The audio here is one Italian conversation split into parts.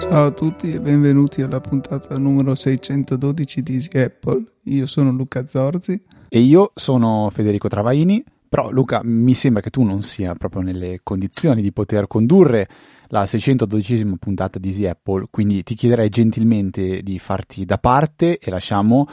Ciao a tutti e benvenuti alla puntata numero 612 di Easy Apple. Io sono Luca Zorzi. E io sono Federico Travaini. Però Luca, mi sembra che tu non sia proprio nelle condizioni di poter condurre la 612esima puntata di Easy Apple, quindi ti chiederei gentilmente di farti da parte e lasciamo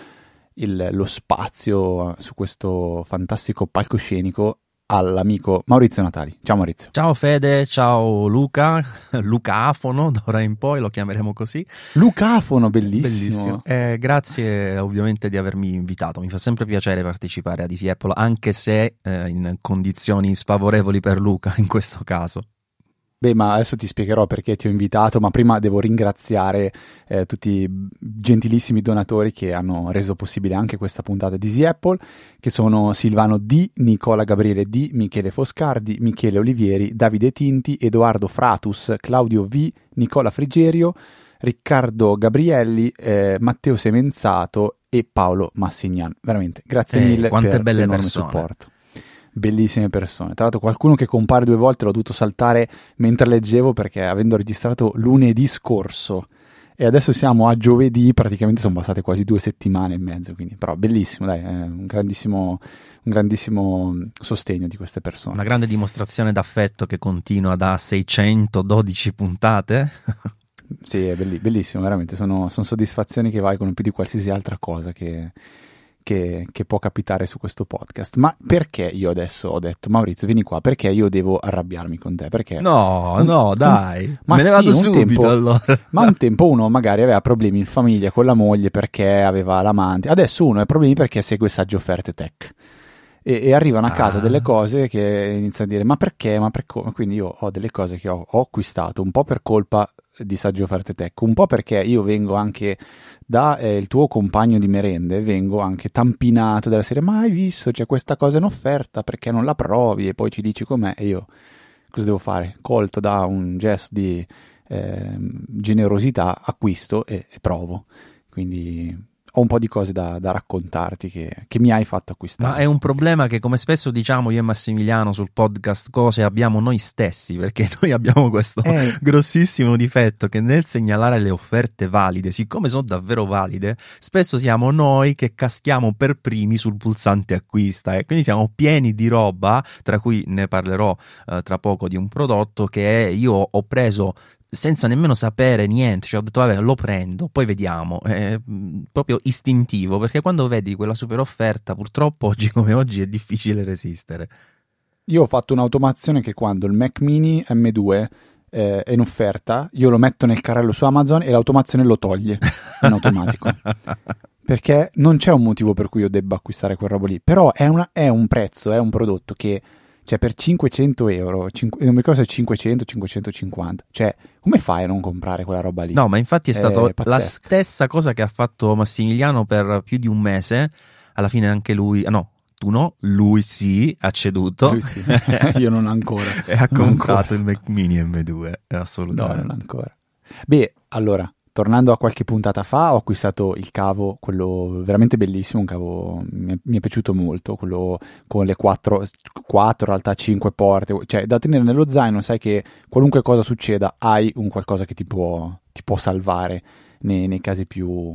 il, lo spazio su questo fantastico palcoscenico all'amico Maurizio Natali. Ciao Maurizio. Ciao Fede, ciao Luca, Lucafono, da ora in poi lo chiameremo così. Lucafono, bellissimo. bellissimo. Eh, grazie ovviamente di avermi invitato, mi fa sempre piacere partecipare a Easy Apple, anche se eh, in condizioni sfavorevoli per Luca in questo caso. Beh, ma adesso ti spiegherò perché ti ho invitato, ma prima devo ringraziare eh, tutti i gentilissimi donatori che hanno reso possibile anche questa puntata di Easy Apple, che sono Silvano D, Nicola Gabriele D, Michele Foscardi, Michele Olivieri, Davide Tinti, Edoardo Fratus, Claudio V, Nicola Frigerio, Riccardo Gabrielli, eh, Matteo Semenzato e Paolo Massignan. Veramente, grazie Eh, mille per l'enorme persone. supporto. Bellissime persone. Tra l'altro qualcuno che compare due volte l'ho dovuto saltare mentre leggevo perché avendo registrato lunedì scorso e adesso siamo a giovedì, praticamente sono passate quasi due settimane e mezzo, quindi però bellissimo, dai, un grandissimo, un grandissimo sostegno di queste persone. Una grande dimostrazione d'affetto che continua da 612 puntate. Sì, è belli- bellissimo, veramente, sono, sono soddisfazioni che valgono più di qualsiasi altra cosa che, che- che può capitare su questo podcast. Ma perché io adesso ho detto, Maurizio, vieni qua, perché io devo arrabbiarmi con te? Perché No, Un- no, un- dai. ma Me ne sì, vado un subito tempo- allora. Ma un tempo uno magari aveva problemi in famiglia con la moglie perché aveva l'amante, adesso uno ha problemi perché segue sagge offerte tech. E, e arrivano a casa Ah. delle cose che inizia a dire ma perché, ma per come? Quindi io ho delle cose che ho, ho acquistato un po' per colpa di sagge offerte tech, un po' perché io vengo anche da eh, il tuo compagno di merende, vengo anche tampinato della serie ma hai visto c'è questa cosa in offerta perché non la provi e poi ci dici com'è e io cosa devo fare? Colto da un gesto di ehm, generosità acquisto e, e provo. Quindi ho un po' di cose da, da raccontarti che, che mi hai fatto acquistare. Ma è un problema che, come spesso diciamo io e Massimiliano sul podcast, cose abbiamo noi stessi, perché noi abbiamo questo Eh. grossissimo difetto che nel segnalare le offerte valide, siccome sono davvero valide, spesso siamo noi che caschiamo per primi sul pulsante acquista e quindi siamo pieni di roba, tra cui ne parlerò eh, tra poco di un prodotto che io ho preso senza nemmeno sapere niente, cioè ho detto vabbè lo prendo, poi vediamo, è mh, proprio istintivo, perché quando vedi quella super offerta purtroppo oggi come oggi è difficile resistere. Io ho fatto un'automazione che quando il Mac Mini M2 eh, è in offerta, io lo metto nel carrello su Amazon e l'automazione lo toglie in automatico. perché non c'è un motivo per cui io debba acquistare quel robo lì. Però è, una- è un prezzo, è un prodotto che, cioè, per 500 euro, cinque- non mi ricordo se è 500 o 550, cioè, come fai a non comprare quella roba lì? No, ma infatti è È stata la stessa cosa che ha fatto Massimiliano per più di un mese, alla fine anche lui, ah no, tu no, lui sì, ha ceduto. Lui sì. io non ancora. e ha Non comprato ancora. il Mac Mini M2, eh, No, assolutamente. non ancora. Beh, allora, tornando a qualche puntata fa, ho acquistato il cavo, quello veramente bellissimo, un cavo mi è, mi è piaciuto molto, quello con le quattro, quattro, in realtà cinque porte, cioè da tenere nello zaino, sai che qualunque cosa succeda hai un qualcosa che ti può, ti può salvare nei, nei casi più,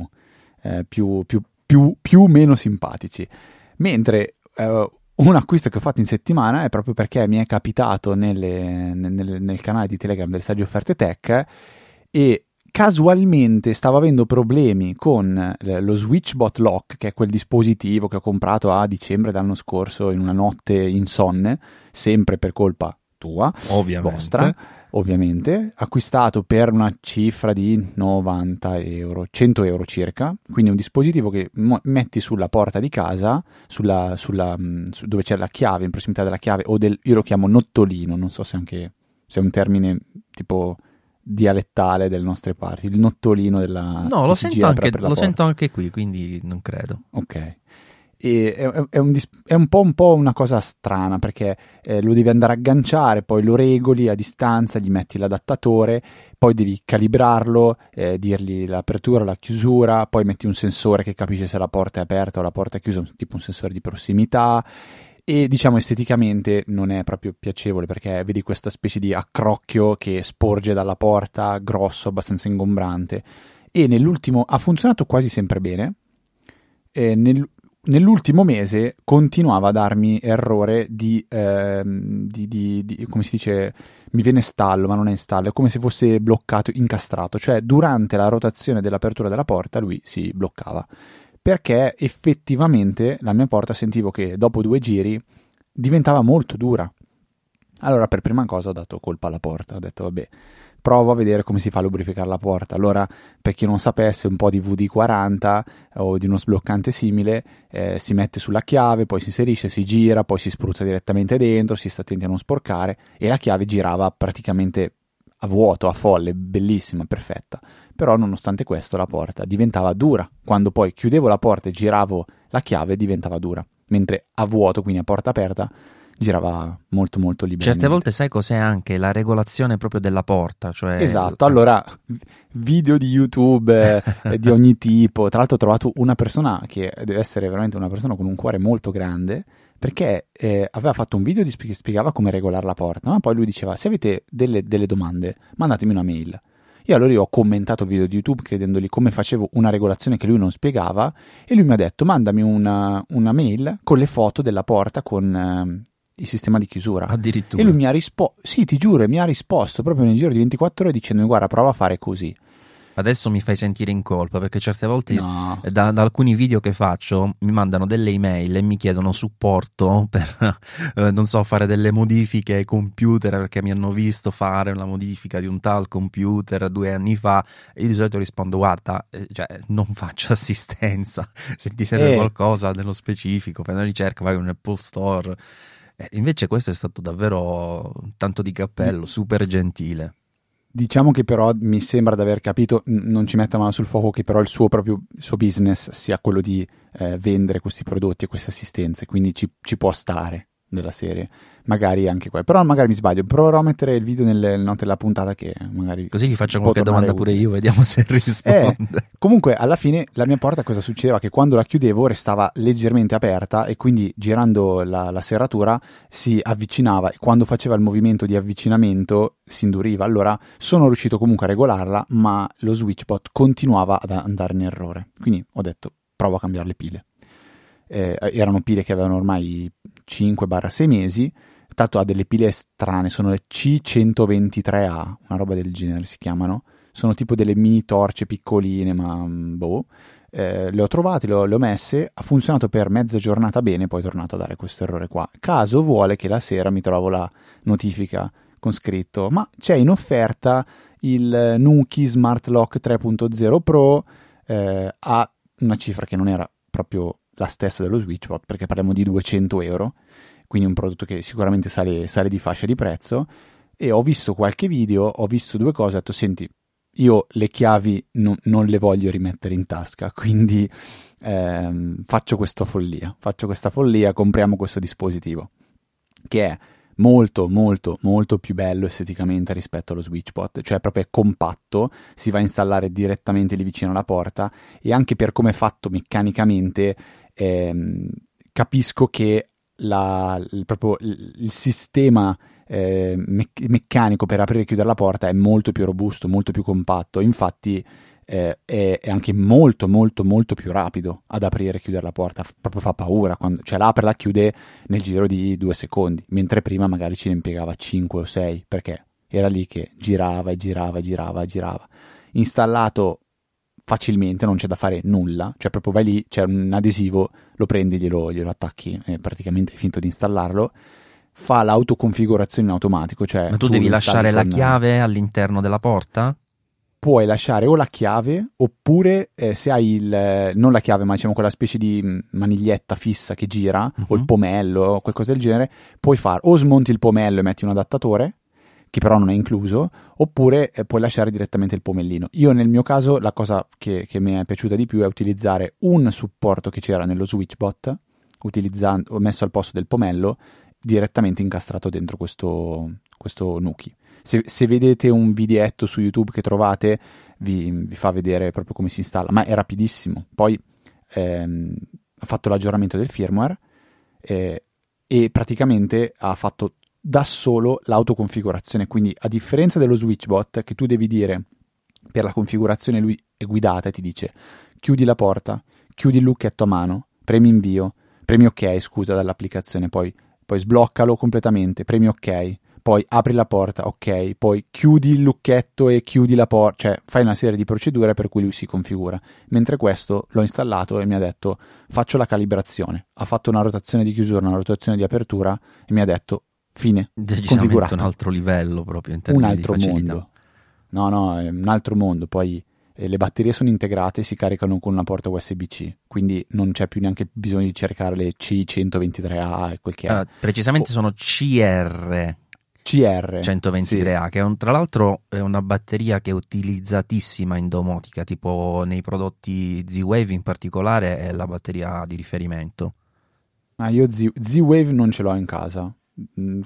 eh, più, più, più, più meno simpatici. Mentre eh, un acquisto che ho fatto in settimana è proprio perché mi è capitato nelle- nel, nel canale di Telegram del Saggio Offerte Tech e casualmente stavo avendo problemi con eh, lo Switchbot Lock, che è quel dispositivo che ho comprato a dicembre dell'anno scorso in una notte insonne, sempre per colpa tua, Ovviamente. vostra, ovviamente, acquistato per una cifra di 90 euro, 100 euro circa, quindi un dispositivo che metti sulla porta di casa, sulla, sulla, mh, su- dove c'è la chiave, in prossimità della chiave, o del, io lo chiamo nottolino, non so se anche se è un termine tipo dialettale delle nostre parti, il nottolino della No, lo, sento anche, lo sento anche qui, quindi non credo. Ok. è, è, un, è un, po', un, po', una cosa strana perché eh, lo devi andare a agganciare, poi lo regoli a distanza, gli metti l'adattatore, poi devi calibrarlo, eh, dirgli l'apertura, la chiusura, poi metti un sensore che capisce se la porta è aperta o la porta è chiusa, tipo un sensore di prossimità e diciamo esteticamente non è proprio piacevole perché vedi questa specie di accrocchio che sporge dalla porta, grosso, abbastanza ingombrante. E nell'ultimo ha funzionato quasi sempre bene. Nel, nell'ultimo mese continuava a darmi errore di, ehm, di, di, di, come si dice, mi viene stallo, ma non è in stallo, è come se fosse bloccato, incastrato, cioè durante la rotazione dell'apertura della porta lui si bloccava, perché effettivamente la mia porta sentivo che dopo due giri diventava molto dura. Allora per prima cosa ho dato colpa alla porta, ho detto vabbè provo a vedere come si fa a lubrificare la porta. Allora, per chi non sapesse, un po' di VD40 o di uno sbloccante simile eh, si mette sulla chiave, poi si inserisce, si gira, poi si spruzza direttamente dentro, si sta attenti a non sporcare e la chiave girava praticamente a vuoto, a folle, bellissima, perfetta. Però nonostante questo la porta diventava dura. Quando poi chiudevo la porta e giravo la chiave diventava dura, mentre a vuoto, quindi a porta aperta, girava molto molto liberamente. Certe volte sai cos'è anche la regolazione proprio della porta, cioè... Esatto, allora video di YouTube eh, di ogni tipo, tra l'altro ho trovato una persona che deve essere veramente una persona con un cuore molto grande perché eh, aveva fatto un video che spiegava come regolare la porta, ma poi lui diceva se avete delle, delle domande mandatemi una mail. Io allora io ho commentato il video di YouTube chiedendogli come facevo una regolazione che lui non spiegava e lui mi ha detto mandami una, una mail con le foto della porta con eh, il sistema di chiusura. Addirittura. E lui mi ha risposto, sì, ti giuro, mi ha risposto proprio nel giro di 24 ore dicendomi guarda, prova a fare così. Adesso mi fai sentire in colpa perché certe volte no. da, da, alcuni video che faccio mi mandano delle email e mi chiedono supporto per, eh, non so, fare delle modifiche ai computer perché mi hanno visto fare una modifica di un tal computer due anni fa e io di solito rispondo guarda, eh, cioè, non faccio assistenza, se ti serve eh. qualcosa nello specifico, fai una ricerca, vai in un Apple Store eh, invece questo è stato davvero tanto di cappello, super gentile. Diciamo che però mi sembra di aver capito, non ci metta mano sul fuoco, che però il suo, proprio, il suo business sia quello di eh, vendere questi prodotti e queste assistenze, quindi ci, ci può stare della serie magari anche qua. Però magari mi sbaglio, proverò a mettere il video nelle note della puntata che magari... Così gli faccio qualche domanda utile. pure io, vediamo se risponde. Eh, comunque, alla fine la mia porta cosa succedeva? Che quando la chiudevo restava leggermente aperta e quindi girando la, la serratura si avvicinava e quando faceva il movimento di avvicinamento si induriva. Allora sono riuscito comunque a regolarla, ma lo switchbot continuava ad andare in errore. Quindi ho detto, provo a cambiare le pile. Eh, erano pile che avevano ormai 5-6 mesi Tanto ha delle pile strane, sono le C123A, una roba del genere si chiamano. Sono tipo delle mini torce piccoline, ma mm, boh. Eh, le ho trovate, le ho, le ho, messe, ha funzionato per mezza giornata bene, poi è tornato a dare questo errore qua. Caso vuole che la sera mi trovo la notifica con scritto, ma c'è in offerta il Nuki Smart Lock 3.0 Pro eh, a una cifra che non era proprio la stessa dello SwitchBot, perché parliamo di 200 euro quindi un prodotto che sicuramente sale, sale di fascia di prezzo. E ho visto qualche video, ho visto due cose, ho detto, senti, io le chiavi no, non le voglio rimettere in tasca, quindi ehm, faccio questa follia, faccio questa follia, compriamo questo dispositivo, che è molto molto molto più bello esteticamente rispetto allo switchbot, cioè proprio è compatto, si va a installare direttamente lì vicino alla porta e anche per come è fatto meccanicamente ehm, capisco che la, il, proprio il, il sistema eh, me- meccanico per aprire e chiudere la porta è molto più robusto, molto più compatto. Infatti eh, è, è, anche molto, molto, molto più rapido ad aprire e chiudere la porta. F- proprio fa paura. Quando, cioè, l'apre e la chiude nel giro di due secondi, mentre prima magari ci ne impiegava 5 o 6 perché era lì che girava e girava e girava e girava. Installato facilmente, non c'è da fare nulla, cioè proprio vai lì, c'è un adesivo, lo prendi, glielo, glielo attacchi, è praticamente finto di installarlo, fa l'autoconfigurazione in automatico, cioè Ma tu, tu devi lasciare la chiave all'interno della porta? Puoi lasciare o la chiave oppure eh, se hai il, non la chiave ma diciamo quella specie di maniglietta fissa che gira uh-huh. o il mhm. pomello o qualcosa del genere, puoi fare o smonti il pomello e metti un adattatore che però non è incluso, oppure eh, puoi lasciare direttamente il pomellino. Io nel mio caso la cosa che, che mi è piaciuta di più è utilizzare un supporto che c'era nello SwitchBot, messo al posto del pomello direttamente incastrato dentro questo, questo Nuki. Se, se, vedete un videetto su YouTube che trovate, vi, vi, fa vedere proprio come si installa, ma è rapidissimo. Poi ehm, ha fatto l'aggiornamento del firmware eh, e praticamente ha fatto da solo l'autoconfigurazione. Quindi, a differenza dello switchbot, che tu devi dire per la configurazione, lui è guidata e ti dice chiudi la porta, chiudi il lucchetto a mano, premi invio, premi ok, scusa, dall'applicazione, poi, poi sbloccalo completamente, premi ok, poi apri la porta, ok, poi chiudi il lucchetto e chiudi la porta, cioè fai una serie di procedure per cui lui si configura. Mentre questo l'ho installato e mi ha detto faccio la calibrazione. Ha fatto una rotazione di chiusura, una rotazione di apertura e mi ha detto fine, configurato. un altro livello proprio in Un altro mondo. No, no, è un altro mondo. Poi eh, le batterie sono integrate e si caricano con una porta USB-C, quindi non c'è più neanche bisogno di cercare le C123A e quel che è. Uh, precisamente oh. sono CR. CR 123A, sì. che è un, tra l'altro è una batteria che è utilizzatissima in domotica, tipo nei prodotti Z-Wave in particolare è la batteria di riferimento. Ah, io Z- Z-Wave non ce l'ho in casa,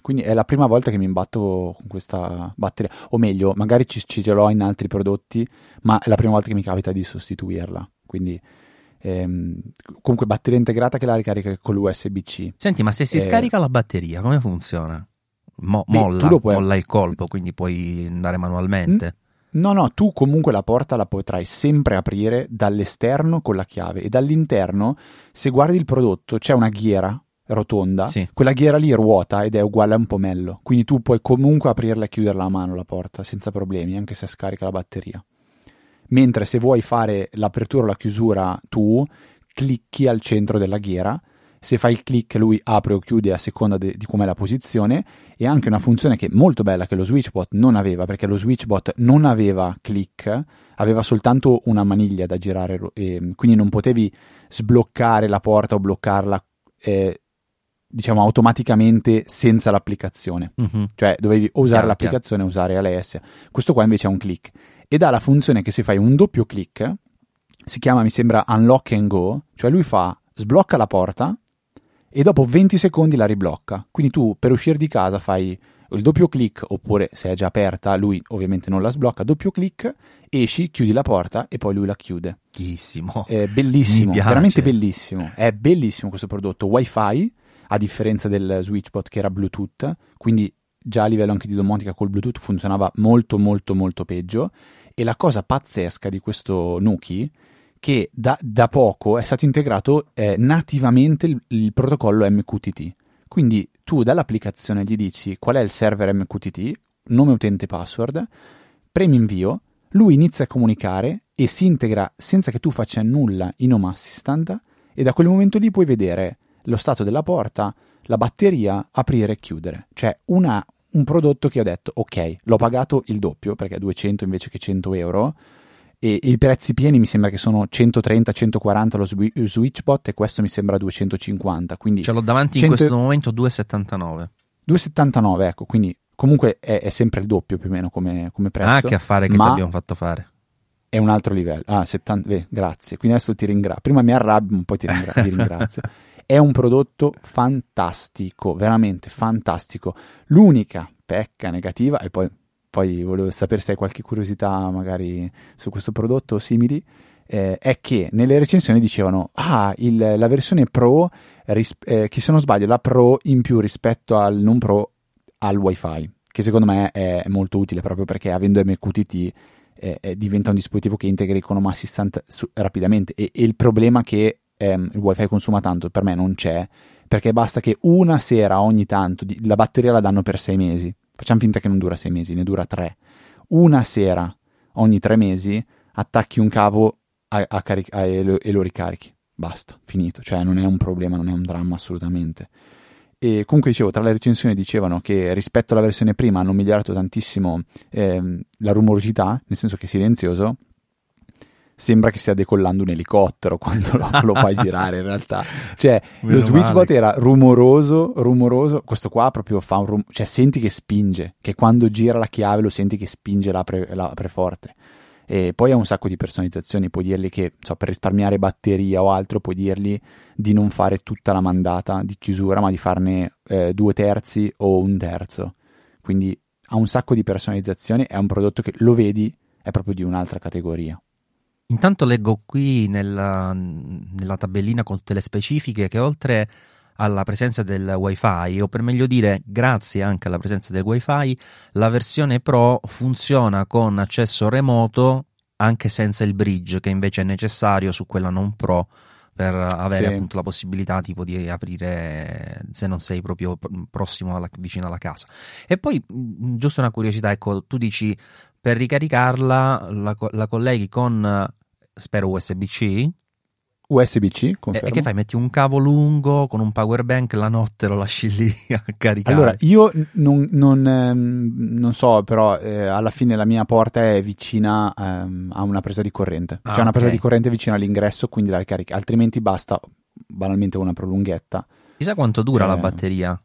quindi è la prima volta che mi imbatto con questa batteria, o meglio, magari ci, ci ce l'ho in altri prodotti, ma è la prima volta che mi capita di sostituirla, quindi ehm, comunque batteria integrata che la ricarica con l'USB-C. Senti, ma se si eh, scarica la batteria, come funziona? mo- molla, Beh, puoi... molla il colpo, quindi puoi andare manualmente. No, no, tu comunque la porta la potrai sempre aprire dall'esterno con la chiave e dall'interno, se guardi il prodotto, c'è una ghiera rotonda, sì. quella ghiera lì ruota ed è uguale a un pomello, quindi tu puoi comunque aprirla e chiuderla a mano la porta senza problemi, anche se scarica la batteria. Mentre se vuoi fare l'apertura o la chiusura tu, clicchi al centro della ghiera se fai il click lui apre o chiude a seconda de- di com'è la posizione e anche una funzione che è molto bella che lo switchbot non aveva perché lo switchbot non aveva click aveva soltanto una maniglia da girare e quindi non potevi sbloccare la porta o bloccarla eh, diciamo automaticamente senza l'applicazione uh-huh. cioè dovevi usare chiaro, l'applicazione e usare LS questo qua invece è un click ed ha la funzione che se fai un doppio click si chiama mi sembra unlock and go cioè lui fa sblocca la porta e dopo 20 secondi la riblocca. Quindi tu per uscire di casa fai il doppio clic oppure se è già aperta lui ovviamente non la sblocca, doppio clic, esci, chiudi la porta e poi lui la chiude. Bellissimo. È bellissimo, veramente bellissimo. È bellissimo questo prodotto. Wi-Fi, a differenza del Switchbot che era Bluetooth, quindi già a livello anche di domotica col Bluetooth funzionava molto molto molto peggio. E la cosa pazzesca di questo Nuki che da, da poco è stato integrato eh, nativamente il, il, protocollo MQTT. Quindi tu dall'applicazione gli dici qual è il server MQTT, nome utente password, premi invio, lui inizia a comunicare e si integra senza che tu faccia nulla in Home Assistant e da quel momento lì puoi vedere lo stato della porta, la batteria, aprire e chiudere. Cioè una, un prodotto che ho detto ok, l'ho pagato il doppio perché è 200 invece che 100 euro e, e, i prezzi pieni mi sembra che sono 130-140 lo Switchbot e questo mi sembra 250. Quindi Ce l'ho davanti 100... in questo momento 2,79. 2,79, ecco, quindi comunque è, è, sempre il doppio più o meno come, come prezzo. Ah, che affare che ti abbiamo fatto fare. È un altro livello. Ah, 70, beh, grazie. Quindi adesso ti ringrazio. Prima mi arrabbio, poi ti, ringra- ti ringrazio. È un prodotto fantastico, veramente fantastico. L'unica pecca negativa, e poi poi volevo sapere se hai qualche curiosità magari su questo prodotto o simili, eh, è che nelle recensioni dicevano ah, il, la versione Pro, ris- eh, che se non sbaglio la Pro in più rispetto al non Pro al Wi-Fi, che secondo me è, molto utile proprio perché avendo MQTT eh, diventa un dispositivo che integra il Home Assistant su- rapidamente e, e, il problema che ehm, il Wi-Fi consuma tanto per me non c'è perché basta che una sera ogni tanto la batteria la danno per sei mesi Facciamo finta che non dura sei mesi, ne dura tre. Una sera ogni tre mesi attacchi un cavo a, a caric- a, e, lo, e, lo, ricarichi. Basta, finito. Cioè non è un problema, non è un dramma assolutamente. E comunque dicevo, tra le recensioni dicevano che rispetto alla versione prima hanno migliorato tantissimo eh, la rumorosità, nel senso che è silenzioso, sembra che stia decollando un elicottero quando lo, lo fai girare in realtà. Cioè, Meno lo switchbot era rumoroso, rumoroso, questo qua proprio fa un rumore, cioè senti che spinge, che quando gira la chiave lo senti che spinge l'apre, l'apre forte. E poi ha un sacco di personalizzazioni, puoi dirgli che so, per risparmiare batteria o altro, puoi dirgli di non fare tutta la mandata di chiusura, ma di farne eh, due terzi o un terzo. Quindi ha un sacco di personalizzazioni, è un prodotto che lo vedi, è proprio di un'altra categoria. Intanto leggo qui nella, nella tabellina con tutte le specifiche che oltre alla presenza del wifi o per meglio dire grazie anche alla presenza del wifi la versione pro funziona con accesso remoto anche senza il bridge che invece è necessario su quella non pro per avere Sì. appunto la possibilità tipo di aprire se non sei proprio prossimo alla, vicino alla casa e poi giusto una curiosità ecco tu dici per ricaricarla la, la colleghi con spero USB-C USB-C, e, confermo. e che fai? Metti un cavo lungo con un power bank la notte lo lasci lì a caricare. Allora, io non, non, ehm, non so, però eh, alla fine la mia porta è vicina ehm, a una presa di corrente. Ah, C'è una presa ok. di corrente vicino all'ingresso, quindi la ricarichi. Altrimenti basta banalmente una prolunghetta. Chissà quanto dura la Eh. batteria.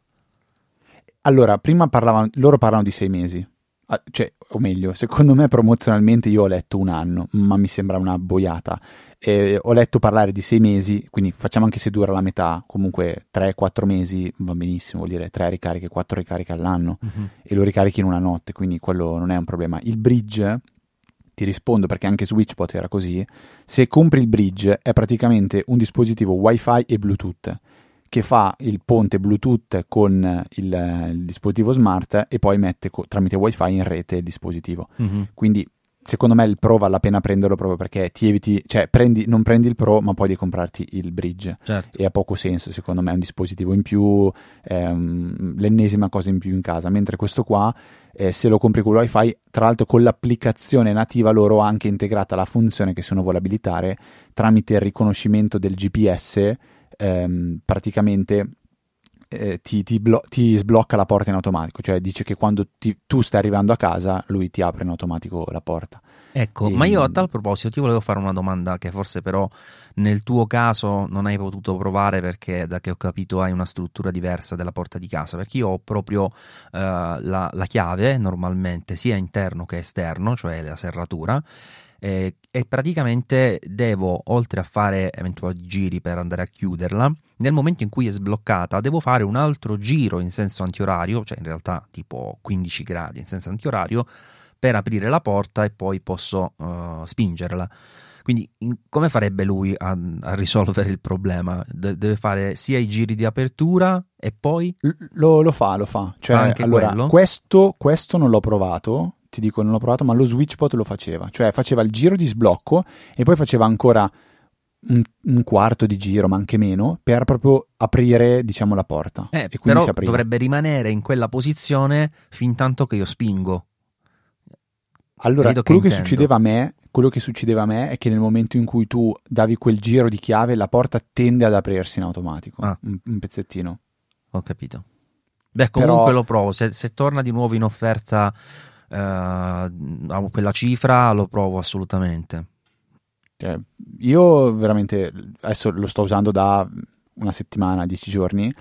Allora, prima parlavano, loro parlano di sei mesi. Ah, Cioè, o meglio, secondo me promozionalmente io ho letto un anno, ma mi sembra una boiata. Eh, ho letto parlare di sei mesi, quindi facciamo anche se dura la metà, comunque 3-4 mesi va benissimo, vuol dire 3 ricariche, 4 ricariche all'anno. e lo ricarichi in una notte, quindi quello non è un problema. Il bridge, ti rispondo perché anche Switchbot era così, se compri il bridge è praticamente un dispositivo wifi e bluetooth che fa il ponte bluetooth con il, il dispositivo smart e poi mette co- tramite wifi in rete il dispositivo. Mhm. Quindi secondo me il pro vale la pena prenderlo proprio perché ti eviti, cioè prendi, non prendi il pro ma poi di comprarti il bridge Certo. e ha poco senso secondo me è un dispositivo in più ehm, l'ennesima cosa in più in casa mentre questo qua eh, se lo compri con il wifi tra l'altro con l'applicazione nativa loro ha anche integrata la funzione che se uno vuole abilitare tramite il riconoscimento del GPS ehm, praticamente eh, ti, ti blo- ti sblocca la porta in automatico cioè dice che quando ti- tu stai arrivando a casa lui ti apre in automatico la porta. Ecco, E- ma io a tal proposito ti volevo fare una domanda che forse però nel tuo caso non hai potuto provare perché da che ho capito hai una struttura diversa della porta di casa, perché io ho proprio eh, la, la chiave normalmente sia interno che esterno, cioè la serratura, eh, e praticamente devo, oltre a fare eventuali giri per andare a chiuderla, nel momento in cui è sbloccata devo fare un altro giro in senso antiorario, cioè in realtà tipo 15 gradi in senso antiorario, per aprire la porta e poi posso eh, spingerla. Quindi in- come farebbe lui a, a risolvere il problema? De- deve fare sia i giri di apertura e poi... L- Lo, lo fa, lo fa. Cioè, Anche allora, quello? questo, questo non l'ho provato, ti dico non l'ho provato, ma lo Switchbot lo faceva. Cioè, faceva il giro di sblocco e poi faceva ancora un, un quarto di giro, ma anche meno, per proprio aprire, diciamo, la porta. Eh, e quindi però dovrebbe rimanere in quella posizione fin tanto che io spingo. Allora, che quello che, intendo? succedeva a me, quello che succedeva a me è che nel momento in cui tu davi quel giro di chiave, la porta tende ad aprirsi in automatico, Ah. un, un pezzettino. Ho capito. Beh, comunque Però- lo provo. Se, se torna di nuovo in offerta eh, quella cifra, lo provo assolutamente. Cioè, io veramente adesso lo sto usando da una settimana, dieci giorni.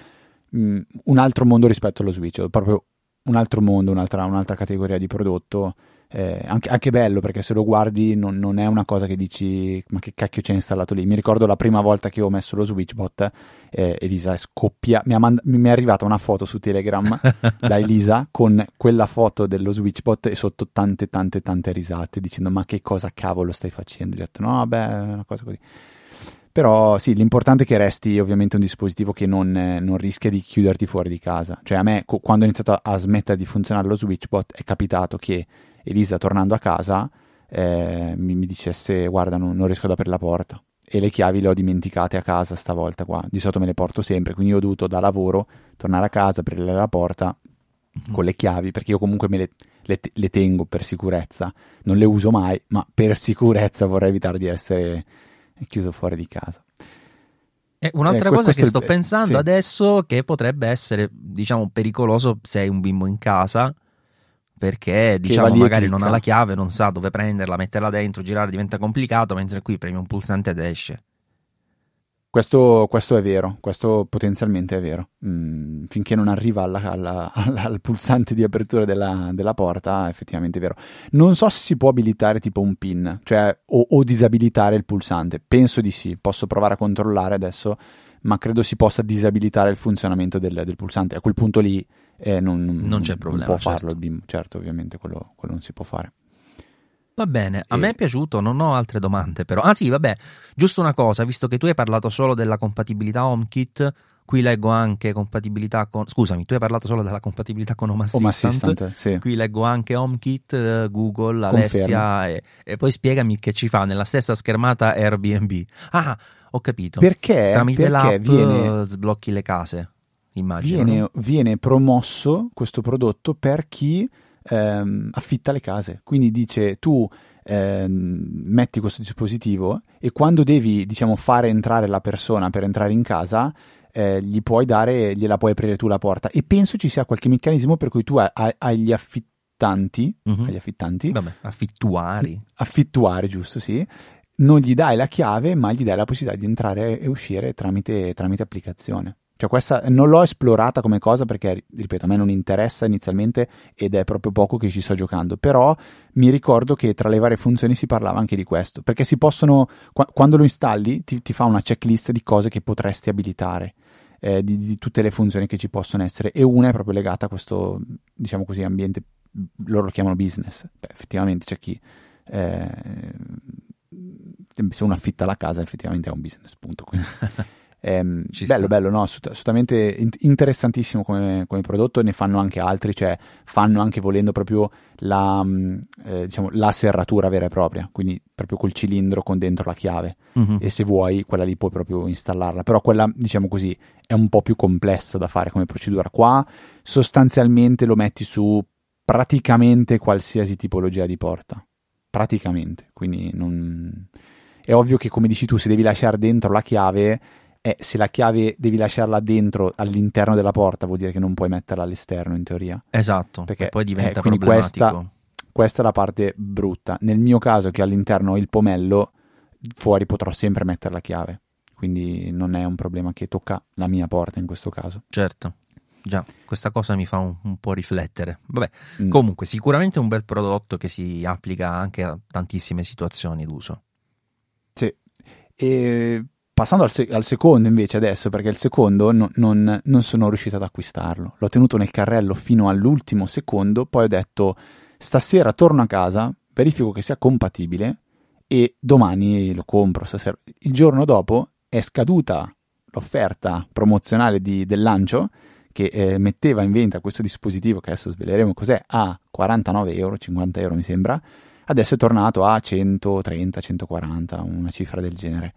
mm, un altro mondo rispetto allo Switch, proprio un altro mondo, un'altra, un'altra categoria di prodotto. Eh, anche, anche bello perché se lo guardi non, non è una cosa che dici ma che cacchio c'è installato lì. Mi ricordo la prima volta che ho messo lo Switchbot, eh, Elisa scoppia, mi, mand- mi è arrivata una foto su Telegram da Elisa con quella foto dello Switchbot e sotto tante tante tante risate dicendo ma che cosa cavolo stai facendo? Gli ho detto no vabbè è una cosa così. Però sì, l'importante è che resti ovviamente un dispositivo che non, non rischia di chiuderti fuori di casa. Cioè a me co- quando ho iniziato a, a smettere di funzionare lo Switchbot è capitato che Elisa tornando a casa eh, mi, mi dicesse guarda non, non riesco ad aprire la porta e le chiavi le ho dimenticate a casa stavolta qua. Di solito me le porto sempre, quindi ho dovuto da lavoro tornare a casa, aprire la porta con le chiavi perché io comunque me le, le- le tengo per sicurezza. Non le uso mai, ma per sicurezza vorrei evitare di essere chiuso fuori di casa. E un'altra Ecco, cosa che sto pensando sì. adesso che potrebbe essere, diciamo, pericoloso se hai un bimbo in casa, perché diciamo magari non ha la chiave, non sa dove prenderla, metterla dentro, girare diventa complicato, mentre qui premi un pulsante ed esce. Questo, questo, è vero, questo potenzialmente è vero. Mm, finché non arriva alla, alla, alla, al pulsante di apertura della, della, porta, effettivamente è vero. Non so se si può abilitare tipo un pin, cioè o, o, disabilitare il pulsante. Penso di sì, posso provare a controllare adesso, ma credo si possa disabilitare il funzionamento del, del pulsante. A quel punto lì eh, non, non, c'è problema. Non può certo. farlo il bimbo, certo, ovviamente quello, quello non si può fare. Va bene, a e... me è piaciuto, non ho altre domande però. Ah sì, vabbè, giusto una cosa, visto che tu hai parlato solo della compatibilità HomeKit, qui leggo anche compatibilità con... Scusami, tu hai parlato solo della compatibilità con Home Assistant, Home Assistant sì. qui leggo anche HomeKit, eh, Google, Alessia e, e, poi spiegami che ci fa nella stessa schermata Airbnb. Ah, ho capito. Perché? Tramite Perché l'app viene... sblocchi le case, immagino. Viene, viene promosso questo prodotto per chi ehm, affitta le case. Quindi dice tu ehm, metti questo dispositivo e quando devi diciamo, fare entrare la persona per entrare in casa, eh, gli puoi dare, gliela puoi aprire tu la porta. E penso ci sia qualche meccanismo per cui tu hai, agli affittanti, uh-huh. agli affittanti, Vabbè, affittuari, affittuari, giusto, sì. Non gli dai la chiave, ma gli dai la possibilità di entrare e uscire tramite, tramite applicazione. Cioè questa non l'ho esplorata come cosa perché, ripeto, a me non interessa inizialmente ed è proprio poco che ci sto giocando, però mi ricordo che tra le varie funzioni si parlava anche di questo, perché si possono, quando lo installi ti, ti fa una checklist di cose che potresti abilitare. Eh, di, di, tutte le funzioni che ci possono essere e una è proprio legata a questo diciamo così ambiente loro lo chiamano business Beh, effettivamente c'è chi eh, se uno affitta la casa effettivamente è un business punto Ehm, bello, bello, no? assolutamente interessantissimo come, come, prodotto, ne fanno anche altri, cioè fanno anche volendo proprio la, mm, eh, diciamo, la serratura vera e propria, quindi proprio col cilindro con dentro la chiave uh-huh. e se vuoi quella lì puoi proprio installarla, però quella diciamo così è un po' più complessa da fare come procedura. Qua sostanzialmente lo metti su praticamente qualsiasi tipologia di porta, praticamente, quindi non... È ovvio che come dici tu se devi lasciare dentro la chiave è se la chiave devi lasciarla dentro all'interno della porta vuol dire che non puoi metterla all'esterno in teoria. Esatto perché poi diventa eh, quindi questa, questa, è la parte brutta. Nel mio caso che all'interno ho il pomello fuori potrò sempre mettere la chiave. Quindi non è un problema che tocca la mia porta in questo caso. Certo. Già, questa cosa mi fa un, un po' riflettere. Vabbè, mm. comunque, sicuramente un bel prodotto che si applica anche a tantissime situazioni d'uso. Sì, e Passando al, se- al, secondo invece adesso, perché il secondo no, non, non, sono riuscito ad acquistarlo. L'ho tenuto nel carrello fino all'ultimo secondo, poi ho detto stasera torno a casa, verifico che sia compatibile e domani lo compro. Stasera. Il giorno dopo è scaduta l'offerta promozionale di, del lancio che eh, metteva in vendita questo dispositivo, che adesso sveleremo cos'è, a 49 euro, 50 euro mi sembra. Adesso è tornato a 130, 140, una cifra del genere.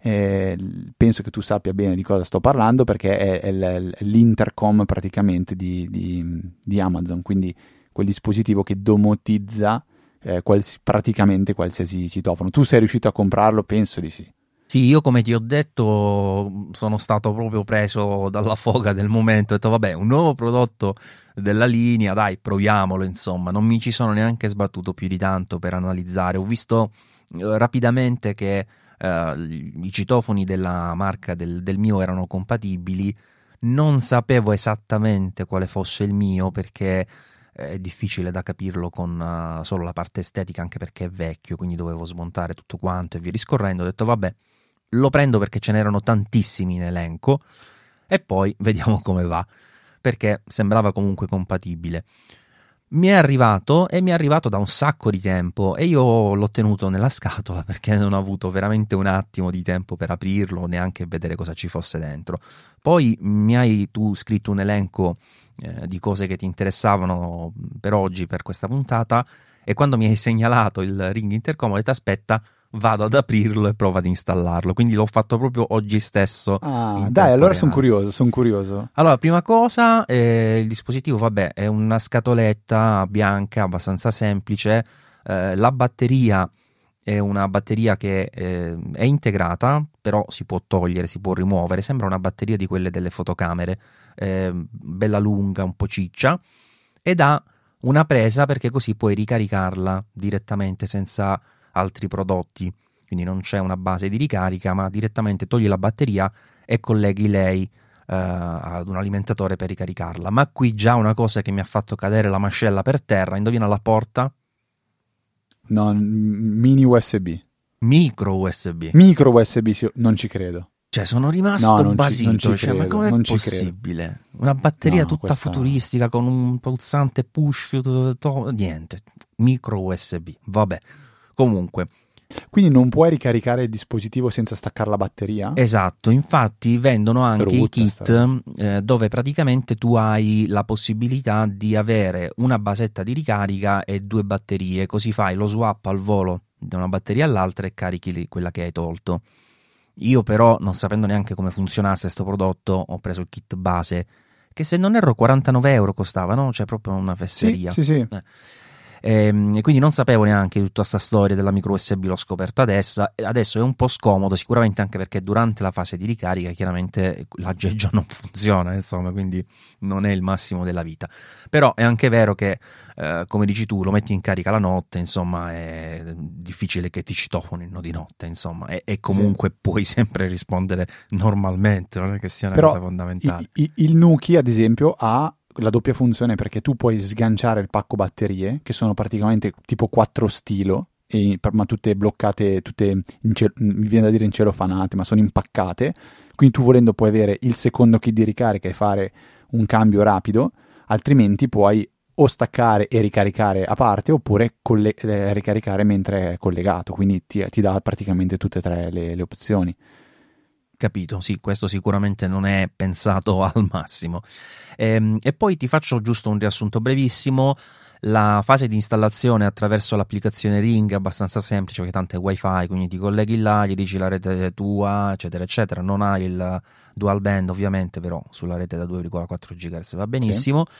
Eh, penso che tu sappia bene di cosa sto parlando perché è, è l'intercom praticamente di, di, di, Amazon, quindi quel dispositivo che domotizza eh, quals- praticamente qualsiasi citofono. Tu sei riuscito a comprarlo? Penso di sì. Sì, io come ti ho detto sono stato proprio preso dalla foga del momento, ho detto vabbè un nuovo prodotto della linea, dai proviamolo insomma, non mi ci sono neanche sbattuto più di tanto per analizzare, ho visto eh, rapidamente che i citofoni della marca del, del mio erano compatibili, non sapevo esattamente quale fosse il mio perché è difficile da capirlo con uh, solo la parte estetica anche perché è vecchio quindi dovevo smontare tutto quanto e via discorrendo. Ho detto vabbè lo prendo perché ce n'erano tantissimi in elenco e poi vediamo come va perché sembrava comunque compatibile mi è arrivato e mi è arrivato da un sacco di tempo e io l'ho tenuto nella scatola perché non ho avuto veramente un attimo di tempo per aprirlo, neanche vedere cosa ci fosse dentro. Poi mi hai tu scritto un elenco eh, di cose che ti interessavano per oggi, per questa puntata, e quando mi hai segnalato il ring intercom ho detto aspetta, vado ad aprirlo e provo ad installarlo. Quindi l'ho fatto proprio oggi stesso. Ah, dai, allora sono curioso, sono curioso. Allora, prima cosa, eh, il dispositivo, vabbè, è una scatoletta bianca abbastanza semplice. Eh, la batteria è una batteria che eh, è integrata, però si può togliere, si può rimuovere. Sembra una batteria di quelle delle fotocamere, eh, bella lunga, un po' ciccia, ed ha una presa perché così puoi ricaricarla direttamente senza altri prodotti. quindi non c'è una base di ricarica, ma direttamente togli la batteria e colleghi lei uh, ad un alimentatore per ricaricarla. Ma qui già una cosa che mi ha fatto cadere la mascella per terra, indovina la porta? No, mini USB. Micro USB. Micro USB, sì, non ci credo. Cioè, sono rimasto no, non basito. Ci, non cioè, ma com'è possibile? Una batteria no, tutta questa... futuristica con un pulsante push, to, to, niente. Micro USB. Vabbè. Comunque, quindi non puoi ricaricare il dispositivo senza staccare la batteria? Esatto, infatti vendono anche i kit eh, dove praticamente tu hai la possibilità di avere una basetta di ricarica e due batterie, così fai lo swap al volo da una batteria all'altra e carichi quella che hai tolto. Io però, non sapendo neanche come funzionasse questo prodotto, ho preso il kit base, che se non erro 49 euro costava, no? Cioè proprio una fesseria. Sì, sì, sì. Eh. E, ehm, e quindi non sapevo neanche tutta questa storia della micro USB, l'ho scoperto adesso. Adesso è un po' scomodo, sicuramente anche perché durante la fase di ricarica chiaramente l'aggeggio non funziona, insomma, quindi non è il massimo della vita. Però è anche vero che, eh, come dici tu, lo metti in carica la notte, insomma, è difficile che ti citofonino di notte, insomma, e, e comunque sì. puoi sempre rispondere normalmente, non è che sia una Però cosa fondamentale. Il, il Nuki, ad esempio, ha la doppia funzione perché tu puoi sganciare il pacco batterie, che sono praticamente tipo quattro stilo, e, ma tutte bloccate, tutte cielo, mi viene da dire in celofanate, ma sono impaccate. Quindi tu volendo puoi avere il secondo kit di ricarica e fare un cambio rapido, altrimenti puoi o staccare e ricaricare a parte oppure colle- eh, ricaricare mentre è collegato, quindi ti, ti dà praticamente tutte e tre le, le opzioni. Capito, sì, questo sicuramente non è pensato al massimo. Ehm, e poi ti faccio giusto un riassunto brevissimo. La fase di installazione attraverso l'applicazione Ring è abbastanza semplice perché tanto è wifi, quindi ti colleghi là, gli dici la rete tua, eccetera, eccetera. Non hai il dual band ovviamente, però sulla rete da 2,4 GHz va benissimo. Sì.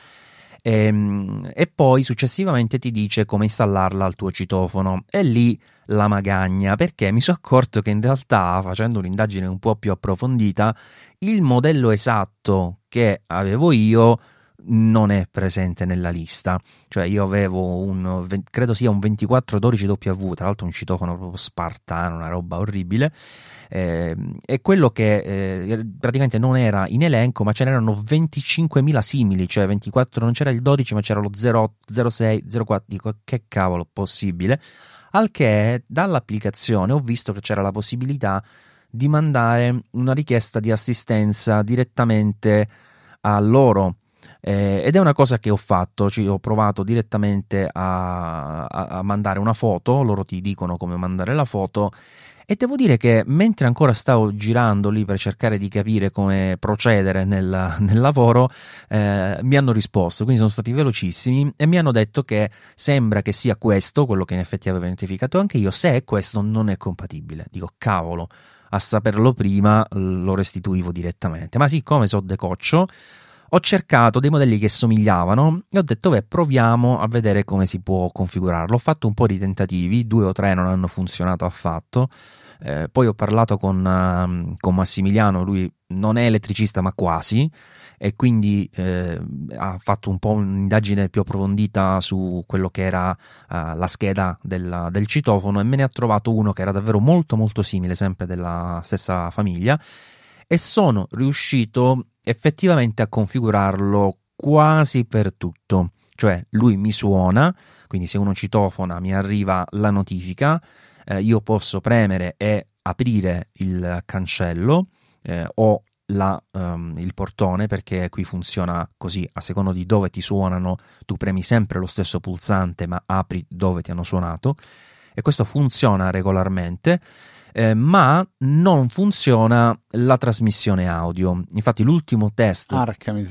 E, ehm, e, poi successivamente ti dice come installarla al tuo citofono. E lì la magagna perché mi sono accorto che in realtà facendo un'indagine un po' più approfondita il modello esatto che avevo io non è presente nella lista. Cioè, io avevo un credo sia un 2412W, tra l'altro un citofono proprio spartano, una roba orribile. Eh, e quello che eh, praticamente non era in elenco, ma ce n'erano 25.000 simili, cioè 24, non c'era il 12, ma c'era lo 0, 06, 04. Dico, che cavolo, possibile? Al che dall'applicazione ho visto che c'era la possibilità di mandare una richiesta di assistenza direttamente a loro eh, ed è una cosa che ho fatto, cioè ho provato direttamente a, a, a, mandare una foto, loro ti dicono come mandare la foto e devo dire che mentre ancora stavo girando lì per cercare di capire come procedere nel, nel lavoro, eh, mi hanno risposto, quindi sono stati velocissimi e mi hanno detto che sembra che sia questo, quello che in effetti avevo identificato anche io, se è questo non è compatibile. Dico cavolo, a saperlo prima lo restituivo direttamente, ma siccome so decoccio ho cercato dei modelli che somigliavano e ho detto beh proviamo a vedere come si può configurarlo. Ho fatto un po' di tentativi, due o tre non hanno funzionato affatto. Eh, poi ho parlato con, uh, con, Massimiliano, lui non è elettricista ma quasi, e quindi eh, ha fatto un po' un'indagine più approfondita su quello che era uh, la scheda del, del citofono e me ne ha trovato uno che era davvero molto molto simile, sempre della stessa famiglia, e sono riuscito effettivamente a configurarlo quasi per tutto. Cioè lui mi suona, quindi se uno citofona mi arriva la notifica, eh, io posso premere e aprire il cancello eh, o la, um, il portone perché qui funziona così a seconda di dove ti suonano tu premi sempre lo stesso pulsante ma apri dove ti hanno suonato e questo funziona regolarmente eh, ma non funziona la trasmissione audio. Infatti, l'ultimo test,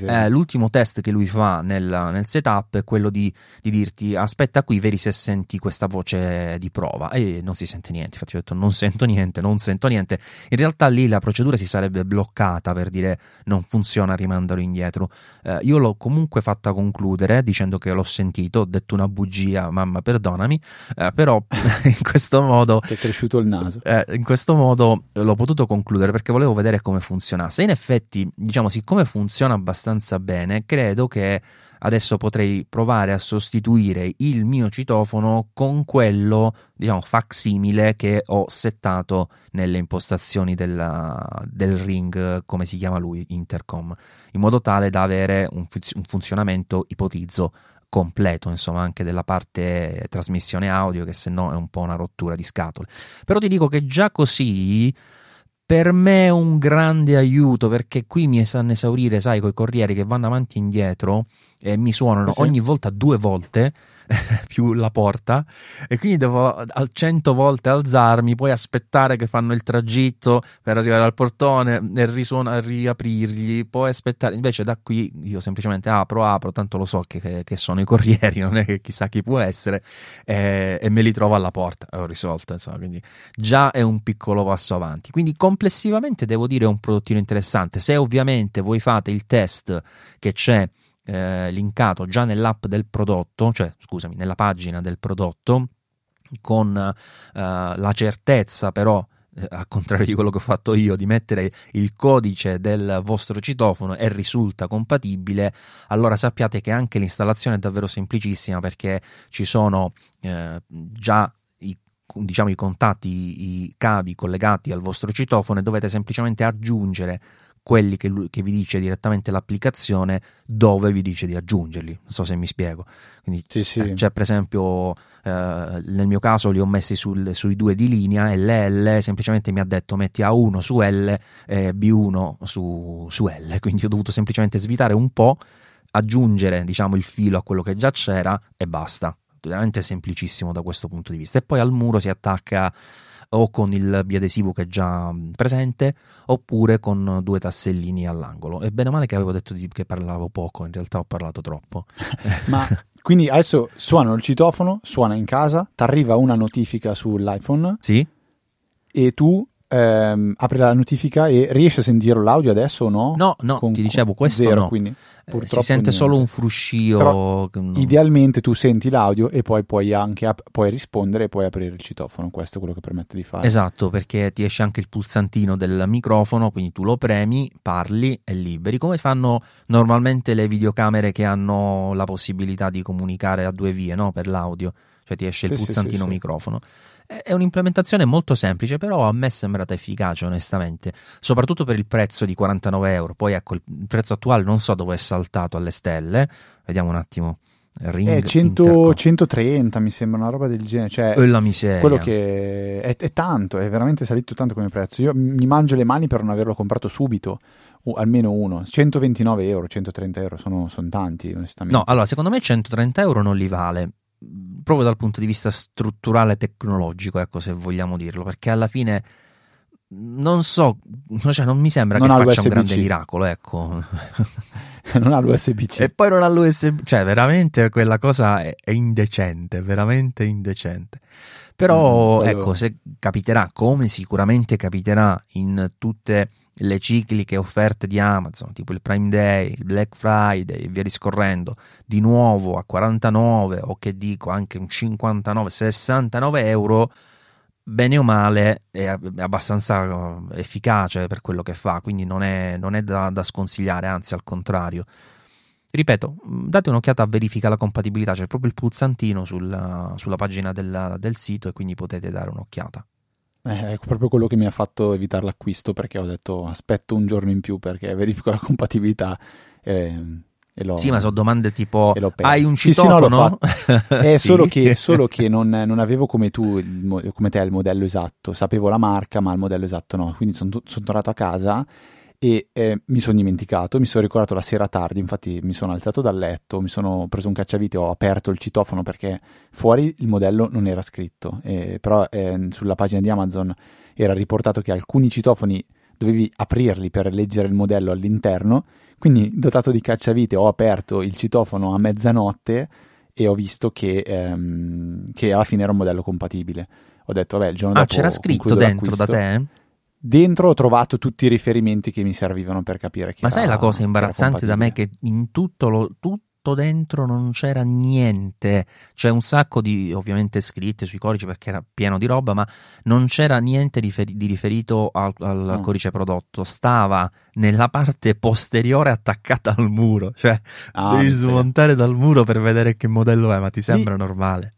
eh, l'ultimo test che lui fa nel, nel setup è quello di, di, dirti: Aspetta qui, vedi se senti questa voce di prova. E non si sente niente. Infatti, ho detto: Non sento niente, non sento niente. In realtà, lì la procedura si sarebbe bloccata per dire non funziona, rimandalo indietro. Eh, io l'ho comunque fatta concludere dicendo che l'ho sentito. Ho detto una bugia, mamma, perdonami. Eh, però in questo modo. Ti è cresciuto il naso eh, in questo modo l'ho potuto concludere perché volevo volevo vedere come funzionasse. In effetti, diciamo, siccome funziona abbastanza bene, credo che adesso potrei provare a sostituire il mio citofono con quello, diciamo, facsimile che ho settato nelle impostazioni della, del ring, come si chiama lui, intercom, in modo tale da avere un, un funzionamento, ipotizzo, completo, insomma, anche della parte trasmissione audio, che se no è un po' una rottura di scatole. Però ti dico che già così per me è un grande aiuto perché qui mi sanno esaurire, sai, coi corrieri che vanno avanti e indietro e mi suonano sì. ogni volta due volte più la porta e quindi devo al cento volte alzarmi, poi aspettare che fanno il tragitto per arrivare al portone e risuona, riaprirgli, poi aspettare. Invece da qui io semplicemente apro, apro, tanto lo so che, che, che sono i corrieri, non è che chissà chi può essere, e, e me li trovo alla porta. Ho risolto, insomma, quindi già è un piccolo passo avanti. Quindi complessivamente devo dire è un prodottino interessante. Se ovviamente voi fate il test che c'è eh, linkato già nell'app del prodotto, cioè scusami, nella pagina del prodotto, con eh, la certezza però eh, al contrario di quello che ho fatto io, di mettere il codice del vostro citofono e risulta compatibile, allora sappiate che anche l'installazione è davvero semplicissima perché ci sono eh, già diciamo, i contatti, i cavi collegati al vostro citofono e dovete semplicemente aggiungere quelli che, lui, che, vi dice direttamente l'applicazione dove vi dice di aggiungerli. Non so se mi spiego. Quindi sì, sì. Eh, c'è per esempio, eh, nel mio caso li ho messi sul, sui due di linea e l'L semplicemente mi ha detto metti A1 su L e B1 su, su L. Quindi ho dovuto semplicemente svitare un po', aggiungere diciamo il filo a quello che già c'era e basta. Veramente semplicissimo da questo punto di vista. E poi al muro si attacca o con il biadesivo che è già presente oppure con due tassellini all'angolo. E bene o male che avevo detto che parlavo poco, in realtà ho parlato troppo. Ma quindi adesso suona il citofono, suona in casa, ti arriva una notifica sull'iPhone. Sì. E tu ehm, apri la notifica e riesci a sentire l'audio adesso o no? No, no, con, ti dicevo questo zero, no. Quindi, eh, si sente niente. solo un fruscio. Però, Idealmente tu senti l'audio e poi puoi anche ap- puoi rispondere e puoi aprire il citofono, questo è quello che permette di fare. Esatto, perché ti esce anche il pulsantino del microfono, quindi tu lo premi, parli e liberi, come fanno normalmente le videocamere che hanno la possibilità di comunicare a due vie, no? Per l'audio, cioè ti esce sì, il pulsantino sì, sì, microfono. È un'implementazione molto semplice, però a me è sembrata efficace, onestamente, soprattutto per il prezzo di 49 euro. Poi ecco, il prezzo attuale non so dove è saltato alle stelle. Vediamo un attimo. Ring è 100, 130 mi sembra una roba del genere. Cioè e la miseria. quello che è, è, tanto è veramente salito tanto come prezzo. Io mi mangio le mani per non averlo comprato subito o almeno uno. 129 euro 130 euro sono, sono tanti onestamente. No allora secondo me 130 euro non li vale proprio dal punto di vista strutturale tecnologico, ecco, se vogliamo dirlo, perché alla fine non so, cioè non mi sembra non che faccia un grande miracolo, ecco. non ha l'USB-C. E poi non ha l'USB, cioè veramente quella cosa è, è indecente, veramente indecente. Però mm, ecco, se capiterà, come sicuramente capiterà in tutte le cicliche offerte di Amazon, tipo il Prime Day, il Black Friday e via discorrendo, di nuovo a 49 o che dico anche un 59, 69 euro, bene o male è abbastanza eh, efficace per quello che fa, quindi non è, non è da, da, sconsigliare, anzi al contrario. Ripeto, date un'occhiata a verifica la compatibilità, c'è proprio il pulsantino sulla, sulla pagina del, del sito e quindi potete dare un'occhiata. Eh, è proprio quello che mi ha fatto evitare l'acquisto perché ho detto aspetto un giorno in più perché verifico la compatibilità. Eh, sì, ma sono domande tipo hai un citofono? Sì, no, È sì. solo che, solo che non, non, avevo come tu, come te, il modello esatto. Sapevo la marca, ma il modello esatto no. Quindi sono, sono tornato a casa e eh, mi sono dimenticato, mi sono ricordato la sera tardi, infatti mi sono alzato dal letto, mi sono preso un cacciavite, ho aperto il citofono perché fuori il modello non era scritto, eh, però eh, sulla pagina di Amazon era riportato che alcuni citofoni dovevi aprirli per leggere il modello all'interno, quindi dotato di cacciavite ho aperto il citofono a mezzanotte e ho visto che, ehm, che alla fine era un modello compatibile. Ho detto, vabbè, il giorno ah, dopo... Ah, c'era scritto dentro da te? Dentro ho trovato tutti i riferimenti che mi servivano per capire che Ma sai la cosa imbarazzante da me che in tutto lo, tutto dentro, non c'era niente. C'è un sacco di ovviamente scritte sui codici perché era pieno di roba, ma non c'era niente di, di riferito al, al No. codice prodotto. Stava nella parte posteriore attaccata al muro. Cioè, Ah, devi miseria. smontare dal muro per vedere che modello è, ma ti sembra normale?